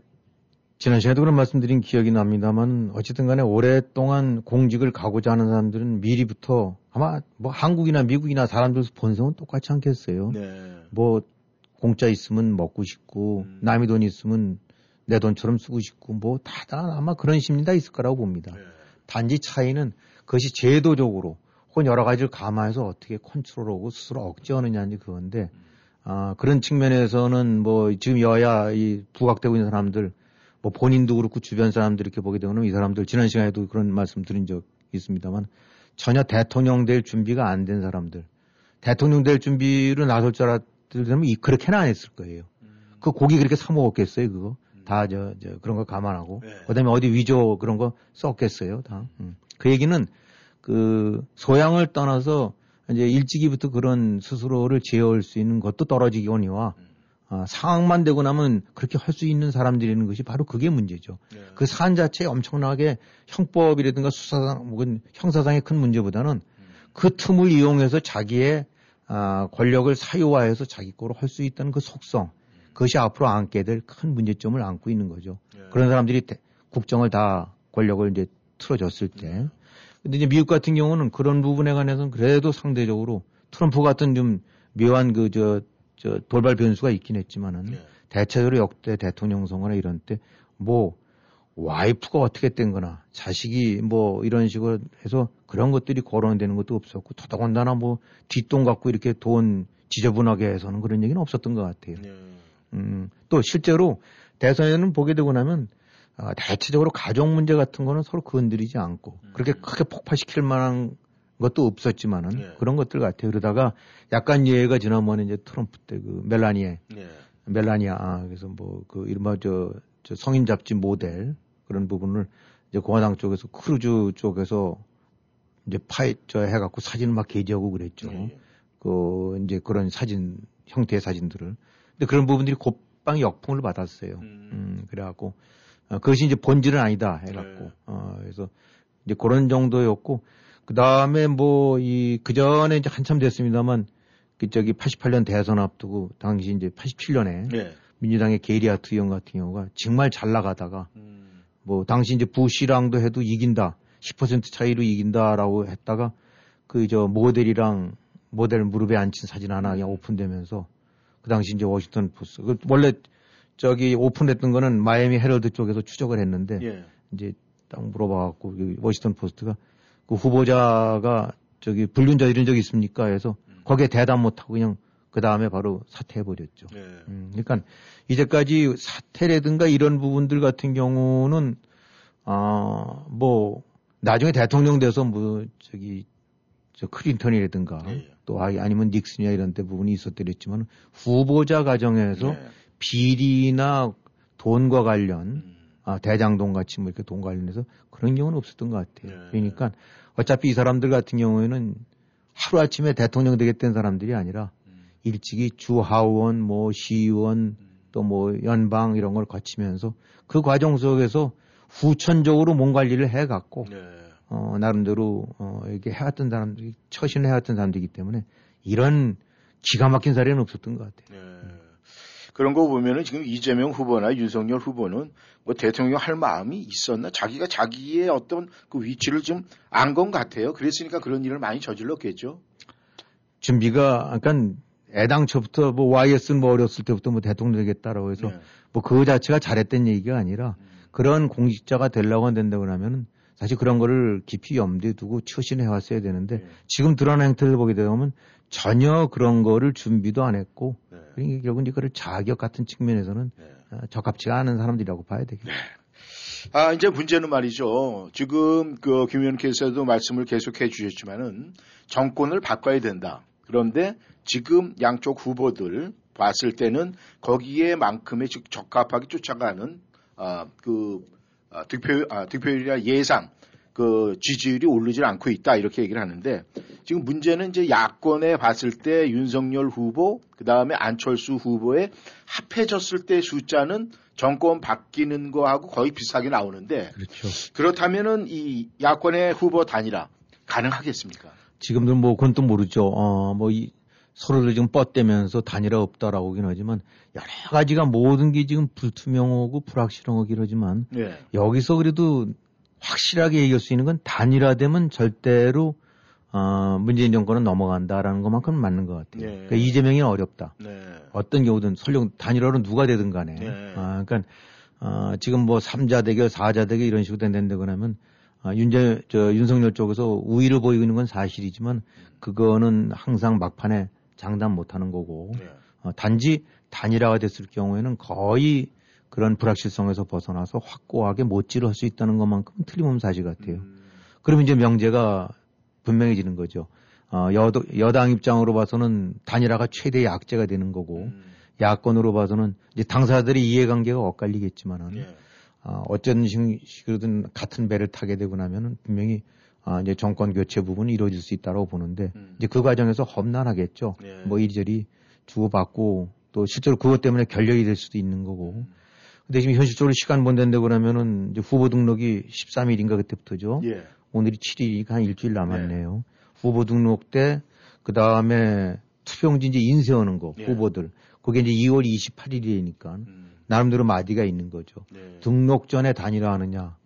지난 시간에도 그런 말씀드린 기억이 납니다만 어쨌든 간에 오랫동안 공직을 가고자 하는 사람들은 미리부터 아마 뭐 한국이나 미국이나 사람들 본성은 똑같지 않겠어요. 네. 뭐 공짜 있으면 먹고 싶고 음. 남의 돈 있으면 내 돈처럼 쓰고 싶고 뭐 다들 아마 그런 심리 다 있을 거라고 봅니다. 네. 단지 차이는 그것이 제도적으로 혹은 여러 가지를 감안해서 어떻게 컨트롤하고 스스로 억제하느냐는 그건데 아, 그런 측면에서는 뭐 지금 여야 이 부각되고 있는 사람들 뭐 본인도 그렇고 주변 사람들 이렇게 보게 되면 이 사람들 지난 시간에도 그런 말씀 드린 적 있습니다만 전혀 대통령 될 준비가 안 된 사람들 대통령 될 준비로 나설 줄 알았더라면 이 그렇게는 안 했을 거예요. 그 고기 그렇게 사 먹었겠어요 그거 다 저 저 그런 거 감안하고 네. 그다음에 어디 위조 그런 거 썼겠어요 다. 음. 그 얘기는 그 소양을 떠나서 이제 일찍이부터 그런 스스로를 제어할 수 있는 것도 떨어지거니와 아, 상황만 되고 나면 그렇게 할 수 있는 사람들이라는 것이 바로 그게 문제죠. 네. 그 사안 자체에 엄청나게 형법이라든가 수사상 혹은 형사상의 큰 문제보다는 그 틈을 이용해서 자기의 아, 권력을 사유화해서 자기 거로 할 수 있다는 그 속성 그것이 앞으로 안게 될 큰 문제점을 안고 있는 거죠. 네. 그런 사람들이 대- 국정을 다 권력을 이제 틀어줬을 때. 근데 이제 미국 같은 경우는 그런 부분에 관해서는 그래도 상대적으로 트럼프 같은 좀 묘한 그 저 저 돌발 변수가 있긴 했지만은 네. 대체적으로 역대 대통령 선거나 이런 때 뭐 와이프가 어떻게 된 거나 자식이 뭐 이런 식으로 해서 그런 것들이 거론되는 것도 없었고 더더군다나 뭐 뒷돈 갖고 이렇게 돈 지저분하게 해서는 그런 얘기는 없었던 것 같아요. 네. 음, 또 실제로 대선에는 보게 되고 나면 어, 대체적으로 가족 문제 같은 거는 서로 건드리지 않고 음. 그렇게 크게 폭파시킬 만한 것도 없었지만은 예. 그런 것들 같아요. 그러다가 약간 예가 지난번에 이제 트럼프 때 그 멜라니에 네. 멜라니아 아, 그래서 뭐 그 이른바 저, 저 성인 잡지 모델 그런 부분을 이제 공화당 쪽에서 크루즈 쪽에서 이제 파이 저 해갖고 사진을 막 게재하고 그랬죠. 예. 그 이제 그런 사진 형태의 사진들을 근데 그런 부분들이 곧방 역풍을 받았어요. 음, 그래갖고 어, 그것이 이제 본질은 아니다 해갖고 네. 어 그래서 이제 그런 정도였고 그 다음에 뭐 이 그 전에 이제 한참 됐습니다만 그 저기 88년 대선 앞두고 당시 이제 87년에 네. 민주당의 게리아트 의원 같은 경우가 정말 잘 나가다가 음. 뭐 당시 이제 부시랑도 해도 이긴다 10% 차이로 이긴다라고 했다가 그 저 모델이랑 모델 무릎에 앉힌 사진 하나 그냥 오픈되면서 그 당시 이제 워싱턴 포스트 그 원래 저기 오픈했던 거는 마이애미 헤럴드 쪽에서 추적을 했는데 예. 이제 딱 물어봐갖고 그 워싱턴 포스트가 그 후보자가 저기 불륜자 이런 적 있습니까? 해서 거기에 대답 못하고 그냥 그 다음에 바로 사퇴해버렸죠. 네. 음, 그러니까 이제까지 사퇴라든가 이런 부분들 같은 경우는 아, 뭐 나중에 대통령 돼서 뭐 저기 저 클린턴이라든가 예. 또 아니- 아니면 닉슨이나 이런 데 부분이 있었더랬지만 후보자 과정에서 네. 비리나 돈과 관련 음. 아, 대장동 같이 뭐 이렇게 돈 관련해서 그런 경우는 없었던 것 같아요. 네. 그러니까 어차피 이 사람들 같은 경우에는 하루아침에 대통령 되겠다는 사람들이 아니라 음. 일찍이 주하원, 뭐 시의원, 또뭐 연방 이런 걸 거치면서 그 과정 속에서 후천적으로 몸 관리를 해갖고 네. 어, 나름대로 어, 이렇게 해왔던 사람들이 처신을 해왔던 사람들이기 때문에 이런 기가 막힌 사례는 없었던 것 같아요. 네. 그런 거 보면은 지금 이재명 후보나 윤석열 후보는 뭐 대통령 할 마음이 있었나? 자기가 자기의 어떤 그 위치를 좀 안 건 같아요. 그랬으니까 그런 일을 많이 저질렀겠죠. 준비가 그러니까 애당초부터 뭐 YS 뭐 어렸을 때부터 뭐 대통령 되겠다라고 해서 네. 뭐그 자체가 잘했던 얘기가 아니라 음. 그런 공직자가 되려고 된다고 하면은 사실 그런 거를 깊이 염두에 두고 처신해 왔어야 되는데 네. 지금 드러난 행태를 보게 되면 전혀 그런 거를 준비도 안 했고 네. 그러니까 결국 이제 그걸 자격 같은 측면에서는 네. 어, 적합치가 않은 사람들이라고 봐야 되겠죠. 아, 이제 문제는 말이죠. 지금 그 김 의원께서도 말씀을 계속해 주셨지만은 정권을 바꿔야 된다. 그런데 지금 양쪽 후보들 봤을 때는 거기에만큼의 즉 적합하게 쫓아가는 아, 그 아, 득표 아, 득표율이나 예상 그 지지율이 오르질 않고 있다 이렇게 얘기를 하는데 지금 문제는 이제 야권에 봤을 때 윤석열 후보 그 다음에 안철수 후보의 합해졌을 때 숫자는 정권 바뀌는 거하고 거의 비슷하게 나오는데 그렇죠. 그렇다면은 이 야권의 후보 단일화 가능하겠습니까? 지금도 뭐 그건 또 모르죠. 어, 뭐 이, 서로들 지금 뻗대면서 단일화 없다라고 하긴 하지만 여러 가지가 모든 게 지금 불투명하고 불확실하긴 하지만 네. 여기서 그래도 확실하게 얘기할 수 있는 건 단일화되면 절대로 어, 문재인 정권은 넘어간다라는 것만큼은 맞는 것 같아요. 네. 그러니까 이재명이 어렵다. 네. 어떤 경우든 설령 단일화로 누가 되든 간에. 네. 아, 그러니까 어, 지금 뭐 3자 대결, 4자 대결 이런 식으로 된다고 하면 아, 윤재, 저, 윤석열 쪽에서 우위를 보이고 있는 건 사실이지만 그거는 항상 막판에 장담 못 하는 거고 네. 어, 단지 단일화가 됐을 경우에는 거의 그런 불확실성에서 벗어나서 확고하게 못지를 할수 있다는 것만큼 틀림없는 사실 같아요. 음. 그러면 이제 명제가 분명해지는 거죠. 어, 여, 여당 입장으로 봐서는 단일화가 최대의 악재가 되는 거고 음. 야권으로 봐서는 이제 당사자들의 이해관계가 엇갈리겠지만은 예. 어, 어쩐 식- 식으로든 같은 배를 타게 되고 나면은 분명히 아, 이제 정권 교체 부분이 이루어질 수 있다고 보는데 음. 이제 그 과정에서 험난하겠죠. 예. 뭐 이리저리 주고받고 또 실제로 그것 때문에 결렬이 될 수도 있는 거고. 근데 지금 현실적으로 시간 본다는데 그러면은 이제 후보 등록이 13일인가 그때부터죠. 예. 오늘이 7일이니까 한 일주일 남았네요. 후보 등록 때, 그 다음에 투표용지 이제 인쇄하는 거, 예. 후보들. 그게 이제 2월 28일이니까 음. 나름대로 마디가 있는 거죠. 네. 등록 전에 단일화 하느냐.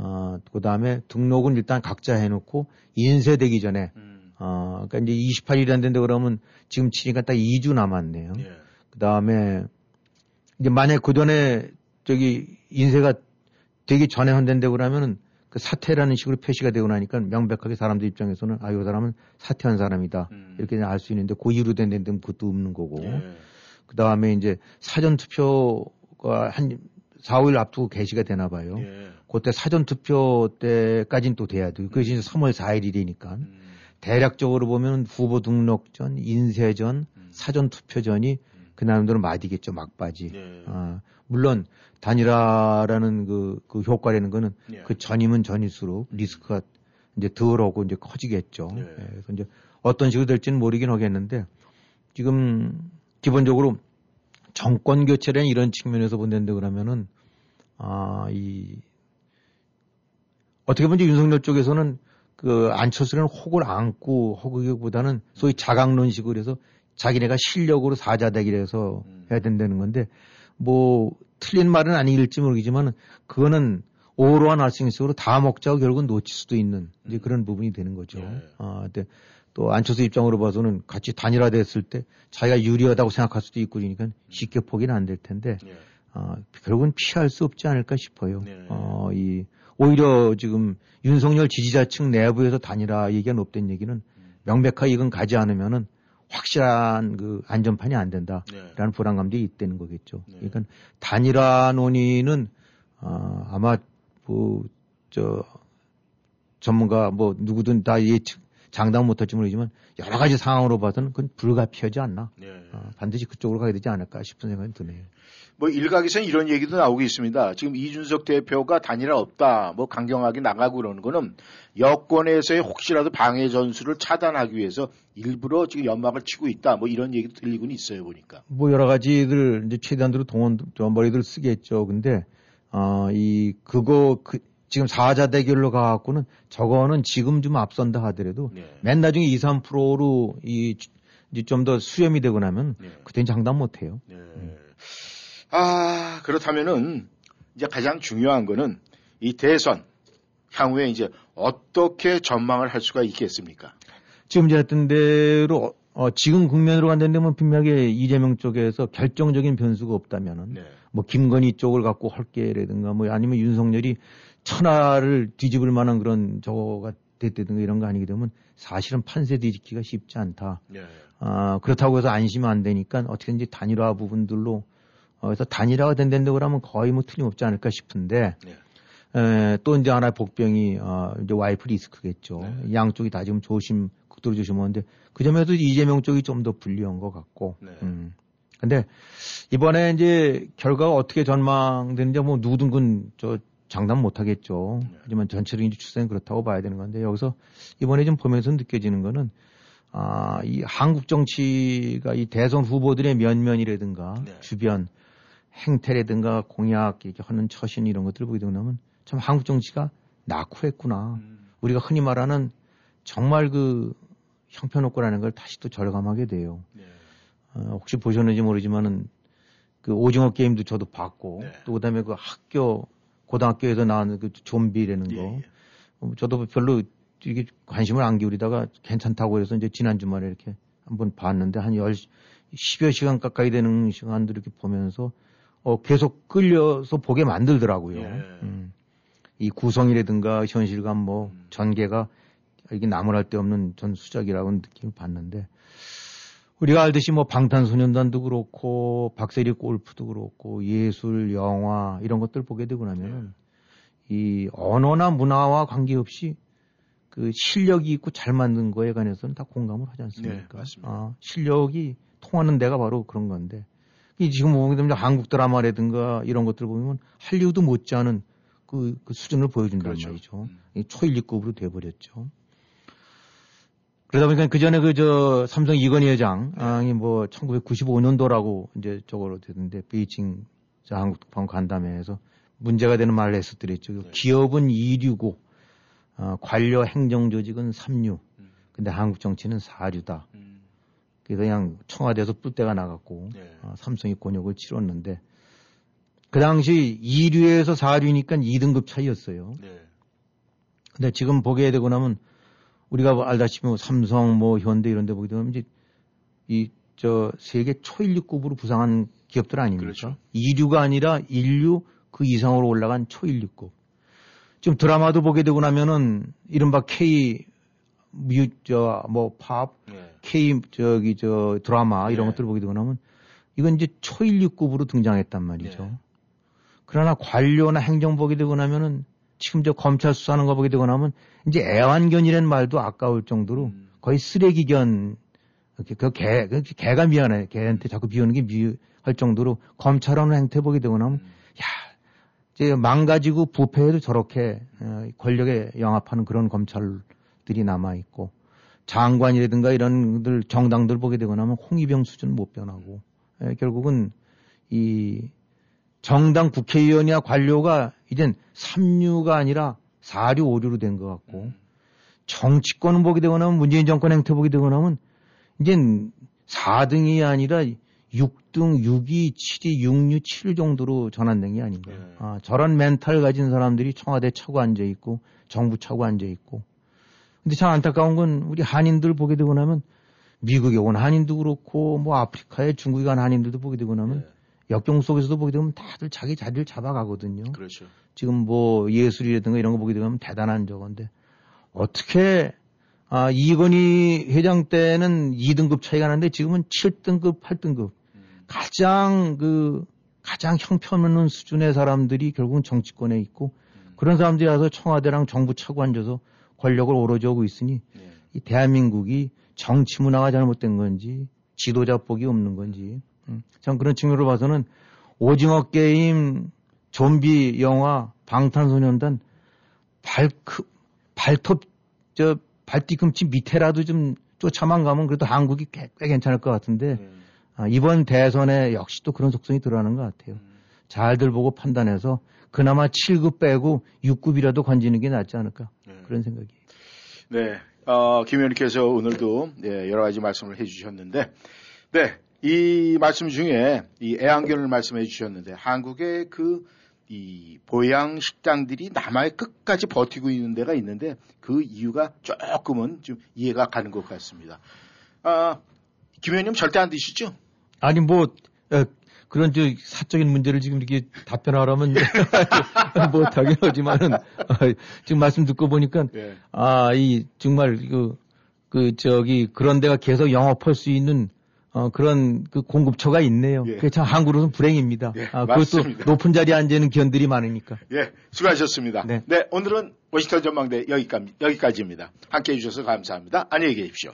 어, 그 다음에 등록은 일단 각자 해놓고 인쇄되기 전에, 음. 어, 그러니까 이제 28일이 안 된다 그러면 지금 치니까 딱 2주 남았네요. 예. 그 다음에 이제 만약 그 전에 저기 인쇄가 되기 전에 한다는데 그러면은 그 사퇴라는 식으로 표시가 되고 나니까 명백하게 사람들 입장에서는 아, 이 사람은 사퇴한 사람이다. 음. 이렇게 알 수 있는데 그 이후로 된다는데 그것도 없는 거고. 예. 그 다음에 이제 사전 투표가 한 4, 5일 앞두고 개시가 되나 봐요. 예. 그때 사전 투표 때까지는 또 돼야 돼요. 그것이 이제 3월 4일이니까. 음. 대략적으로 보면 후보 등록 전, 인쇄 전, 음. 사전 투표 전이 그 나름대로 맞이겠죠, 막바지. 예. 아, 물론 단일화라는 그, 그 효과라는 거는 예. 그 전이면 전일수록 리스크가 이제 덜 오고 이제 커지겠죠. 예. 예, 그래서 이제 어떤 식으로 될지는 모르긴 하겠는데 지금 기본적으로 정권 교체라는 이런 측면에서 본다는데 그러면은 아, 이 어떻게 보면 윤석열 쪽에서는 그 안철수는 혹을 안고 허그기보다는 소위 자강론식으로 해서 자기네가 실력으로 사자대기를 해서 음. 해야 된다는 건데 뭐 틀린 말은 아닐지 모르겠지만 그거는 오로와 날싱식으로 다 먹자고 결국은 놓칠 수도 있는 이제 음. 그런 부분이 되는 거죠. 예. 아, 근데 또 안철수 입장으로 봐서는 같이 단일화됐을 때 자기가 유리하다고 생각할 수도 있고 그러니까 쉽게 포기는 안 될 텐데 예. 아, 결국은 피할 수 없지 않을까 싶어요. 네. 어, 이 오히려 지금 윤석열 지지자층 내부에서 단일화 얘기가 높다는 얘기는 음. 명백하게 이건 가지 않으면은 확실한 그 안전판이 안 된다라는 네. 불안감도 있다는 거겠죠. 네. 그러니까 단일화 논의는 어, 아마 뭐저 전문가 뭐 누구든 다 예측 장담 못할지 모르지만 여러 가지 상황으로 봐서는 그건 불가피하지 않나. 네. 어, 반드시 그쪽으로 가야 되지 않을까 싶은 생각이 드네요. 뭐 일각에서는 이런 얘기도 나오고 있습니다. 지금 이준석 대표가 단일화 없다, 뭐 강경하게 나가고 그러는 거는 여권에서의 혹시라도 방해 전술을 차단하기 위해서 일부러 지금 연막을 치고 있다, 뭐 이런 얘기도 들리고는 있어요 보니까. 뭐 여러 가지들 이제 최대한으로 동원 저 머리들 쓰겠죠. 근데 어 이 그거 그 지금 사자 대결로 가갖고는 저거는 지금 좀 앞선다 하더라도 네. 맨 나중에 2, 3%로 이 좀 더 수렴이 되고 나면 네. 그때는 장담 못 해요. 네. 아 그렇다면은 이제 가장 중요한 거는 이 대선 향후에 이제 어떻게 전망을 할 수가 있겠습니까? 지금 이제 했던 대로 어, 지금 국면으로 간다는데 뭐 분명하게 이재명 쪽에서 결정적인 변수가 없다면은 네. 뭐 김건희 쪽을 갖고 헐게라든가 뭐 아니면 윤석열이 천하를 뒤집을 만한 그런 저거가 됐다든가 이런 거 아니게 되면 사실은 판세 뒤집기가 쉽지 않다. 네. 아, 그렇다고 해서 안심이 안 되니까 어떻게든지 단일화 부분들로 어, 그래서 단일화가 된다는데 그러면 거의 뭐 틀림없지 않을까 싶은데 네. 에, 또 이제 하나의 복병이 어, 이제 와이프 리스크겠죠. 네. 양쪽이 다 지금 조심 극도로 조심하는데 그 점에서 이재명 쪽이 좀 더 불리한 것 같고. 네. 음. 근데 이번에 이제 결과가 어떻게 전망되는지 뭐 누구든 그저 장담 못 하겠죠. 네. 하지만 전체적인 추세는 그렇다고 봐야 되는 건데 여기서 이번에 좀 보면서 느껴지는 거는 아, 이 한국 정치가 이 대선 후보들의 면면이라든가 네. 주변 행태라든가 공약 이렇게 하는 처신 이런 것들을 보게 되면 참 한국 정치가 낙후했구나. 음. 우리가 흔히 말하는 정말 그 형편없고라는 걸 다시 또 절감하게 돼요. 네. 어, 혹시 보셨는지 모르지만은 그 오징어 게임도 저도 봤고 네. 또 그다음에 그 학교 고등학교에서 나오는 그 좀비라는 거 예, 예. 어, 저도 별로 이게 관심을 안 기울이다가 괜찮다고 해서 이제 지난 주말에 이렇게 한번 봤는데 한 10, 10여 시간 가까이 되는 시간들 이렇게 보면서 어, 계속 끌려서 보게 만들더라고요. 예. 음. 이 구성이라든가 현실감 뭐 음. 전개가 이게 나무랄 데 없는 전 수작이라고 느낌을 받는데 우리가 알듯이 뭐 방탄소년단도 그렇고 박세리 골프도 그렇고 예술, 영화 이런 것들 보게 되고 나면은 이 언어나 문화와 관계없이 그 실력이 있고 잘 만든 거에 관해서는 다 공감을 하지 않습니까? 네, 맞습니다. 아, 실력이 통하는 데가 바로 그런 건데 이 지금 보게 되면 한국 드라마라든가 이런 것들 보면 할리우드 못지않은 그, 그 수준을 보여준단 그렇죠. 말이죠. 음. 이 초일리급으로 돼버렸죠. 그러다 보니까 그 전에 그 저 삼성 이건희 회장이 뭐 1995년도라고 이제 저거로 되던데 베이징 저 한국 방 간담회에서 문제가 되는 말을 했었더랬죠. 네. 기업은 이류고 어, 관료 행정 조직은 삼류. 음. 근데 한국 정치는 사류다. 음. 그래서 그냥 청와대에서 뿔대가 나갔고 네. 어, 삼성이 곤욕을 치렀는데 그 당시 2류에서 4류니까 2등급 차이였어요. 네. 근데 지금 보게 되고 나면 우리가 뭐 알다시피 뭐 삼성 뭐 현대 이런 데 보게 되면 이제 이 저 세계 초일류급으로 부상한 기업들 아닙니까? 그렇죠. 2류가 아니라 1류 그 이상으로 올라간 초일류급. 지금 드라마도 보게 되고 나면은 이른바 K 뮤, 저, 뭐, 팝, 네. K, 저기, 저, 드라마, 이런 네. 것들을 보게 되고 나면, 이건 이제 초일류급으로 등장했단 말이죠. 네. 그러나 관료나 행정 보게 되고 나면은 지금 저 검찰 수사하는 거 보게 되고 나면 이제 애완견이라는 말도 아까울 정도로 음. 거의 쓰레기견 그 개, 그 개가 미안해. 개한테 자꾸 비우는 게 미할 정도로 검찰하는 행태 보게 되고 나면 야, 이제 망가지고 부패해도 저렇게 어, 권력에 영합하는 그런 검찰들이 남아 있고 장관이라든가 이런 들 정당들 보게 되고 나면 홍위병 수준 못 변하고 예, 결국은 이 정당 국회의원이나 관료가 이젠 3류가 아니라 4류, 5류로 된 것 같고 정치권은 보게 되고 나면 문재인 정권 행태 보게 되고 나면 이젠 4등이 아니라 6등, 6위, 7위, 6류, 7 정도로 전환된 게 아닌가. 네. 아, 저런 멘탈 가진 사람들이 청와대 차고 앉아 있고 정부 차고 앉아 있고. 근데 참 안타까운 건 우리 한인들 보게 되고 나면 미국에 온 한인도 그렇고 뭐 아프리카에 중국에 간 한인들도 보게 되고 나면 네. 역경 속에서도 보게 되면 다들 자기 자리를 잡아가거든요. 그렇죠. 지금 뭐 예술이라든가 이런 거 보게 되면 대단한 저건데 어떻게 아 이건희 회장 때는 2등급 차이가 나는데 지금은 7등급, 8등급 가장 그 가장 형편없는 수준의 사람들이 결국은 정치권에 있고 그런 사람들이 와서 청와대랑 정부 차고 앉아서 권력을 오로지 하고 있으니 네. 이 대한민국이 정치 문화가 잘못된 건지 지도자 복이 없는 건지 음, 전 그런 측면으로 봐서는 오징어 게임, 좀비 영화, 방탄소년단 발크 발톱 저 발뒤꿈치 밑에라도 좀 쫓아만 가면 그래도 한국이 꽤, 꽤 괜찮을 것 같은데 음. 아, 이번 대선에 역시 또 그런 속성이 드러나는 것 같아요. 잘들 보고 판단해서 그나마 7급 빼고 6급이라도 건지는 게 낫지 않을까 그런 생각이. 네. 어, 김 의원님께서 오늘도 네, 여러 가지 말씀을 해주셨는데, 네. 이 말씀 중에 이 애완견을 말씀해 주셨는데, 한국의 그, 이 보양 식당들이 남아의 끝까지 버티고 있는 데가 있는데, 그 이유가 조금은 좀 이해가 가는 것 같습니다. 아, 김 의원님 절대 안 드시죠? 아니 뭐 에, 그런 저 사적인 문제를 지금 이렇게 답변하라면 못하긴 하지만은 아, 지금 말씀 듣고 보니까 예. 아이 정말 그, 그 저기 그런 데가 계속 영업할 수 있는 어, 그런 그 공급처가 있네요. 예. 그게 참 한국으로서는 불행입니다. 예, 아, 그것도 맞습니다. 높은 자리에 앉아 있는 견들이 많으니까. 예, 수고하셨습니다. 네. 네, 오늘은 워싱턴 전망대 여기까, 여기까지입니다. 함께 해 주셔서 감사합니다. 안녕히 계십시오.